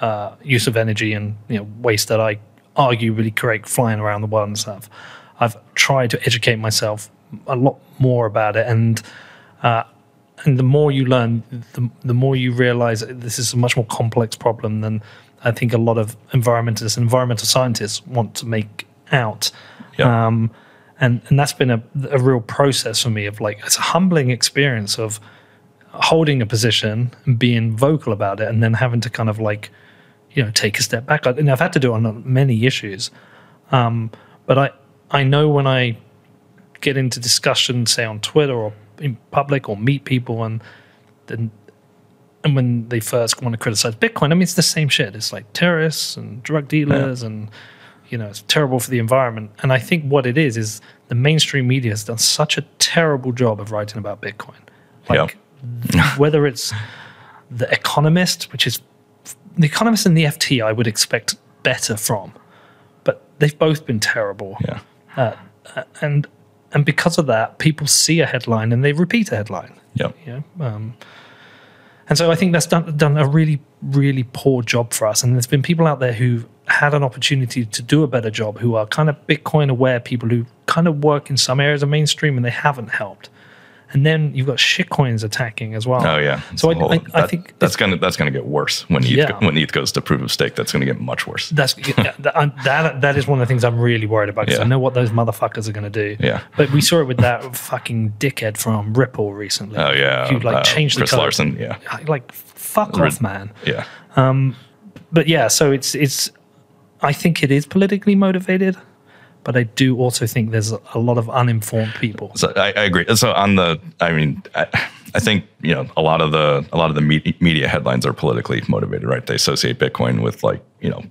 uh, use of energy and you know waste that I argue really create flying around the world and stuff, I've tried to educate myself a lot more about it and. Uh, and the more you learn, the, the more you realize this is a much more complex problem than I think a lot of environmentalists and environmental scientists want to make out. Yeah. Um, and and that's been a, a real process for me of like it's a humbling experience of holding a position and being vocal about it, and then having to kind of like you know take a step back. And I've had to do it on many issues, um, but I I know when I get into discussion, say on Twitter or in public, or meet people, and then and when they first want to criticize Bitcoin, I mean it's the same shit. It's like terrorists and drug dealers, and you know it's terrible for the environment. And I think what it is is the mainstream media has done such a terrible job of writing about Bitcoin. Like *laughs* whether it's the Economist, which is the Economist and the FT, I would expect better from, but they've both been terrible yeah. Uh, uh, and and because of that, people see a headline and they repeat a headline. You know? um, and so I think that's done done a really really poor job for us. And there's been people out there who've had an opportunity to do a better job, who are kind of Bitcoin aware people who kind of work in some areas of mainstream and they haven't helped. And then you've got shitcoins attacking as well. Oh yeah. So I, whole- I, I think that's gonna that's gonna get worse when ETH Yeah. when ETH goes to proof of stake. That's gonna get much worse. That's yeah, that, that. That is one of the things I'm really worried about because I know what those motherfuckers are going to do. Yeah. But we saw it with that fucking dickhead from Ripple recently. Oh yeah. who like uh, changed the Chris code. Larsen. Yeah. Like fuck Rid- off, man. Yeah. Um, But yeah, so it's it's. I think it is politically motivated, but I do also think there's a, lot of uninformed people. So I, I agree. So on the, I mean, I, I think you know a lot of the a lot of the me- media headlines are politically motivated, right? They associate Bitcoin with like you know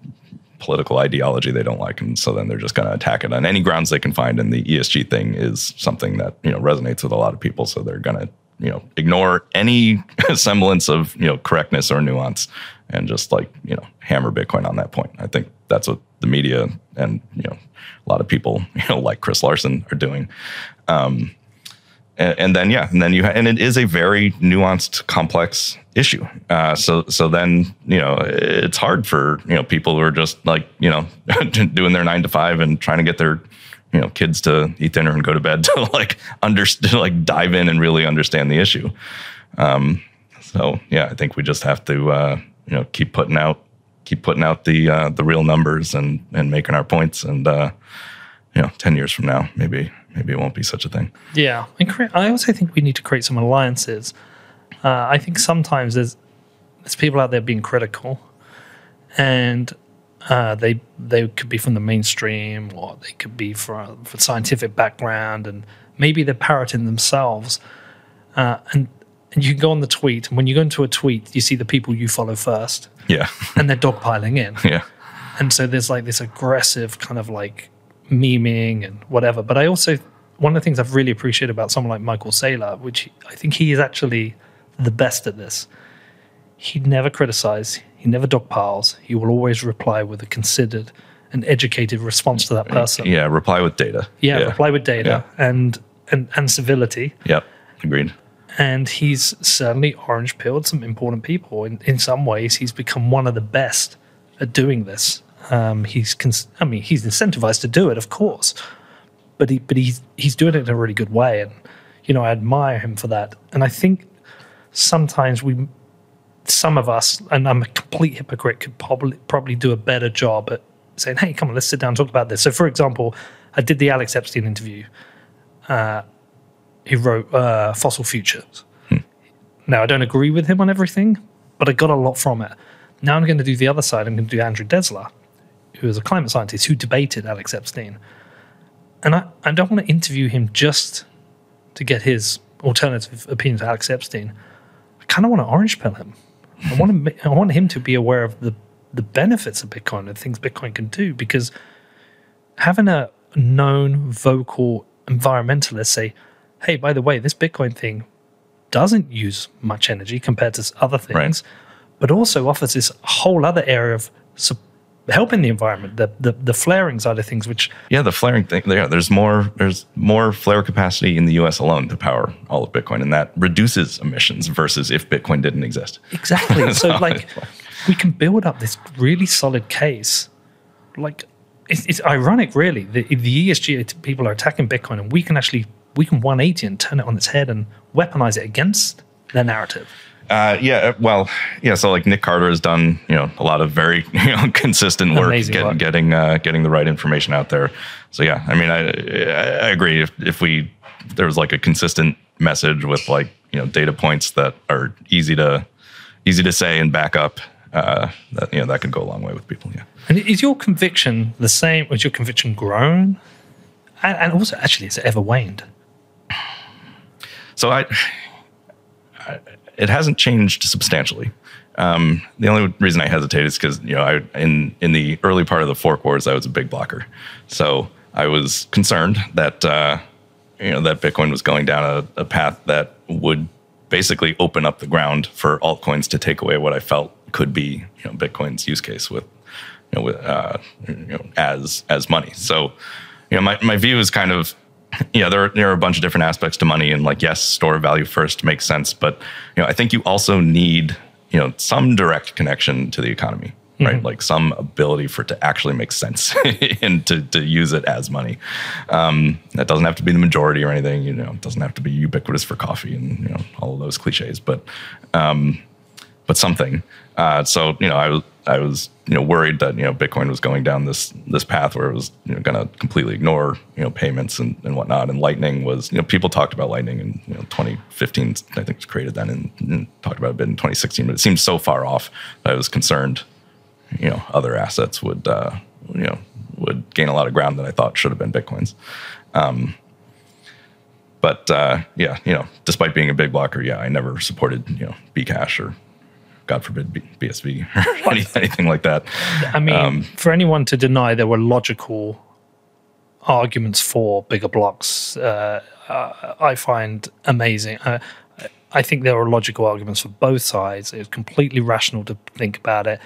political ideology they don't like, and so then they're just going to attack it on any grounds they can find. And the ESG thing is something that you know resonates with a lot of people, so they're going to you know ignore any *laughs* semblance of you know correctness or nuance and just like you know hammer Bitcoin on that point. I think that's what the media and you know a lot of people *laughs* you know like Chris Larsen are doing. Um, and, and then yeah, and then you ha- and it is a very nuanced, complex issue. Uh, so so then you know it's hard for you know people who are just like you know *laughs* doing their nine to five and trying to get their you know kids to eat dinner and go to bed *laughs* to like understand like dive in and really understand the issue. Um, so yeah, I think we just have to uh, you know keep putting out keep putting out the uh, the real numbers and and making our points and uh, you know ten years from now maybe maybe it won't be such a thing. Yeah, and I also think we need to create some alliances. Uh, I think sometimes there's there's people out there being critical, and uh, they they could be from the mainstream or they could be from for scientific background, and maybe they're parroting themselves. Uh, and and you can go on the tweet, and when you go into a tweet, you see the people you follow first, Yeah, and they're dogpiling in. *laughs* yeah, And so there's like this aggressive kind of like memeing and whatever. But I also, one of the things I've really appreciated about someone like Michael Saylor, which I think he is actually the best at this, he'd never criticize, he never dogpiles. He will always reply with a considered and educated response to that person. yeah. Reply with data. Yeah, reply with data and, and, and civility. Yep, agreed. And he's certainly orange pilled some important people. In, in some ways, he's become one of the best at doing this. Um, he's, cons- I mean, he's incentivized to do it, of course, but he, but he's he's doing it in a really good way, and you know, I admire him for that. And I think sometimes we, some of us, and I'm a complete hypocrite, could probably probably do a better job at saying, "Hey, come on, let's sit down and talk about this." So, for example, I did the Alex Epstein interview. Uh, he wrote uh, Fossil Futures. Now, I don't agree with him on everything, but I got a lot from it. Now I'm going to do the other side. I'm going to do Andrew Dessler, who is a climate scientist who debated Alex Epstein. And I, I don't want to interview him just to get his alternative opinion to Alex Epstein. I kind of want to orange pill him. I want him, I want him to be aware of the, the benefits of Bitcoin and things Bitcoin can do because having a known vocal environmentalist say, hey, by the way, this Bitcoin thing doesn't use much energy compared to other things, Right. but also offers this whole other area of helping the environment, the, the the flaring side of things, which Yeah, the flaring thing. Yeah, there's more. There's more flare capacity in the U.S. alone to power all of Bitcoin, and that reduces emissions versus if Bitcoin didn't exist. exactly. *laughs* so So like like- we can build up this really solid case. Like it's, it's ironic, really. The, the ESG people are attacking Bitcoin, and we can actually we can 180 and turn it on its head and weaponize it against their narrative. Uh, yeah, well, yeah. So like Nick Carter has done, you know, a lot of very *laughs* you know, consistent work, Amazing get- work. getting uh, getting the right information out there. So yeah, I mean, I I agree. If if we if there was like a consistent message with like you know data points that are easy to easy to say and back up, uh, that you know that could go a long way with people. Yeah. And is your conviction the same? Was your conviction grown? And, and also, actually, has it ever waned? So I, I it hasn't changed substantially. Um, the only reason I hesitate is because you know I in in the early part of the fork wars I was a big blocker, so I was concerned that uh, you know that Bitcoin was going down a, a path that would basically open up the ground for altcoins to take away what I felt could be you know Bitcoin's use case with you know with uh, you know as as money. So you know my my view is kind of *laughs* yeah, there are, there are a bunch of different aspects to money, and like yes, store value first makes sense, but you know I think you also need you know some direct connection to the economy, right? Like some ability for it to actually make sense *laughs* and to to use it as money. Um, that doesn't have to be the majority or anything, you know. It doesn't have to be ubiquitous for coffee and you know all of those cliches, but um, but something. Uh, so you know, I was I was you know worried that you know Bitcoin was going down this this path where it was you know going to completely ignore you know payments and, and whatnot. And Lightning was you know people talked about Lightning in you know 2015. I think it was created then and, and talked about it a bit in 2016, but it seemed so far off that I was concerned. You know, other assets would uh, you know would gain a lot of ground that I thought should have been Bitcoins. Um, but uh, yeah, you know, despite being a big blocker, yeah, I never supported you know Bcash or God forbid B- BSV *laughs* or any, anything like that. I mean, Um, for anyone to deny there were logical arguments for bigger blocks, uh, uh, I find amazing. Uh, I think there are logical arguments for both sides. It's completely rational to think about it.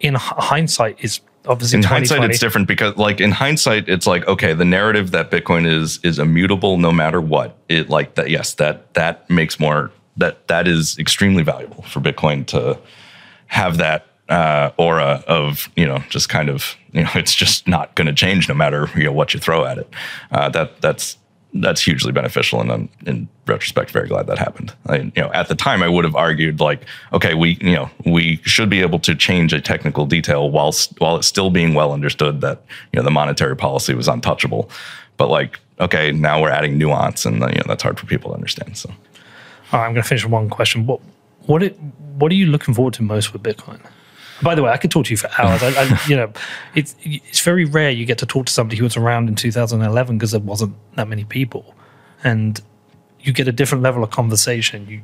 In hindsight, is obviously in hindsight it's different because like in hindsight it's like okay the narrative that bitcoin is is immutable no matter what it like that yes that that makes more that that is extremely valuable for bitcoin to have that uh, aura of you know just kind of you know *laughs* it's just not going to change no matter you know what you throw at it. Uh, that that's that's hugely beneficial and I'm in retrospect very glad that happened. I, you know at the time i would have argued like okay we you know we should be able to change a technical detail whilst while it's still being well understood that you know the monetary policy was untouchable. But like okay now we're adding nuance and you know that's hard for people to understand so All right, I'm going to finish with one question. What what it, what are you looking forward to most with Bitcoin? By the way, I could talk to you for hours. I, I, you know, *laughs* it's it's very rare you get to talk to somebody who was around in 2011 because there wasn't that many people, and you get a different level of conversation. You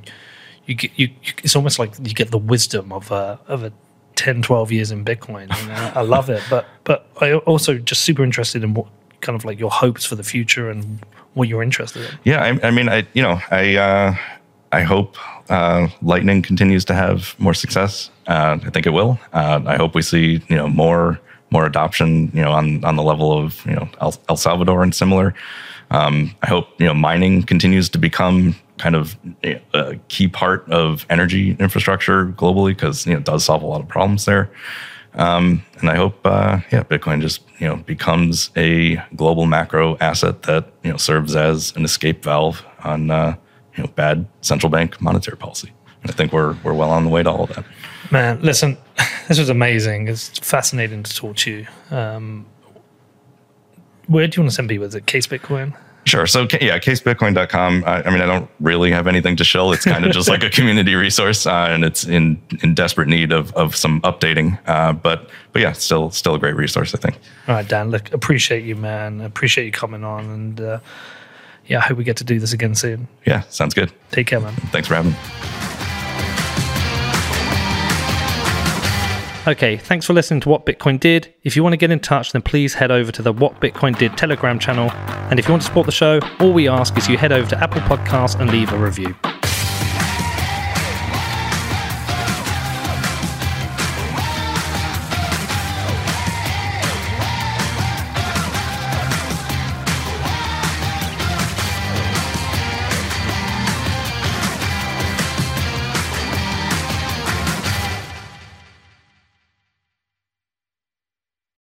you get you, you it's almost like you get the wisdom of a of a 10, 12 years in Bitcoin. You know, I love it, but but I also just super interested in what kind of like your hopes for the future and what you're interested in. Yeah, I, I mean, I you know, I uh, I hope uh, Lightning continues to have more success. Uh, I think it will. Uh, I hope we see you know more more adoption. You know, on on the level of you know El, El Salvador and similar. Um, I hope you know mining continues to become kind of a key part of energy infrastructure globally because you know it does solve a lot of problems there. Um, and I hope, uh, yeah, Bitcoin just you know becomes a global macro asset that you know serves as an escape valve on uh, you know bad central bank monetary policy. And I think we're we're well on the way to all of that. Man, listen, *laughs* this was amazing. It's fascinating to talk to you. Um, where do you want to send people? Is it Case Bitcoin? Sure. So yeah, casebitcoin.com. I, I mean, I don't really have anything to shill. It's kind of just like a *laughs* community resource, uh, and it's in in desperate need of of some updating. Uh, but but yeah, still still a great resource. I think. All right, Dan. Look, appreciate you, man. Appreciate you coming on, and uh, yeah, I hope we get to do this again soon. Yeah, sounds good. Take care, man. Thanks for having me. Okay, thanks for listening to What Bitcoin Did. If you want to get in touch, then please head over to the What Bitcoin Did Telegram channel. And if you want to support the show, all we ask is you head over to Apple Podcasts and leave a review.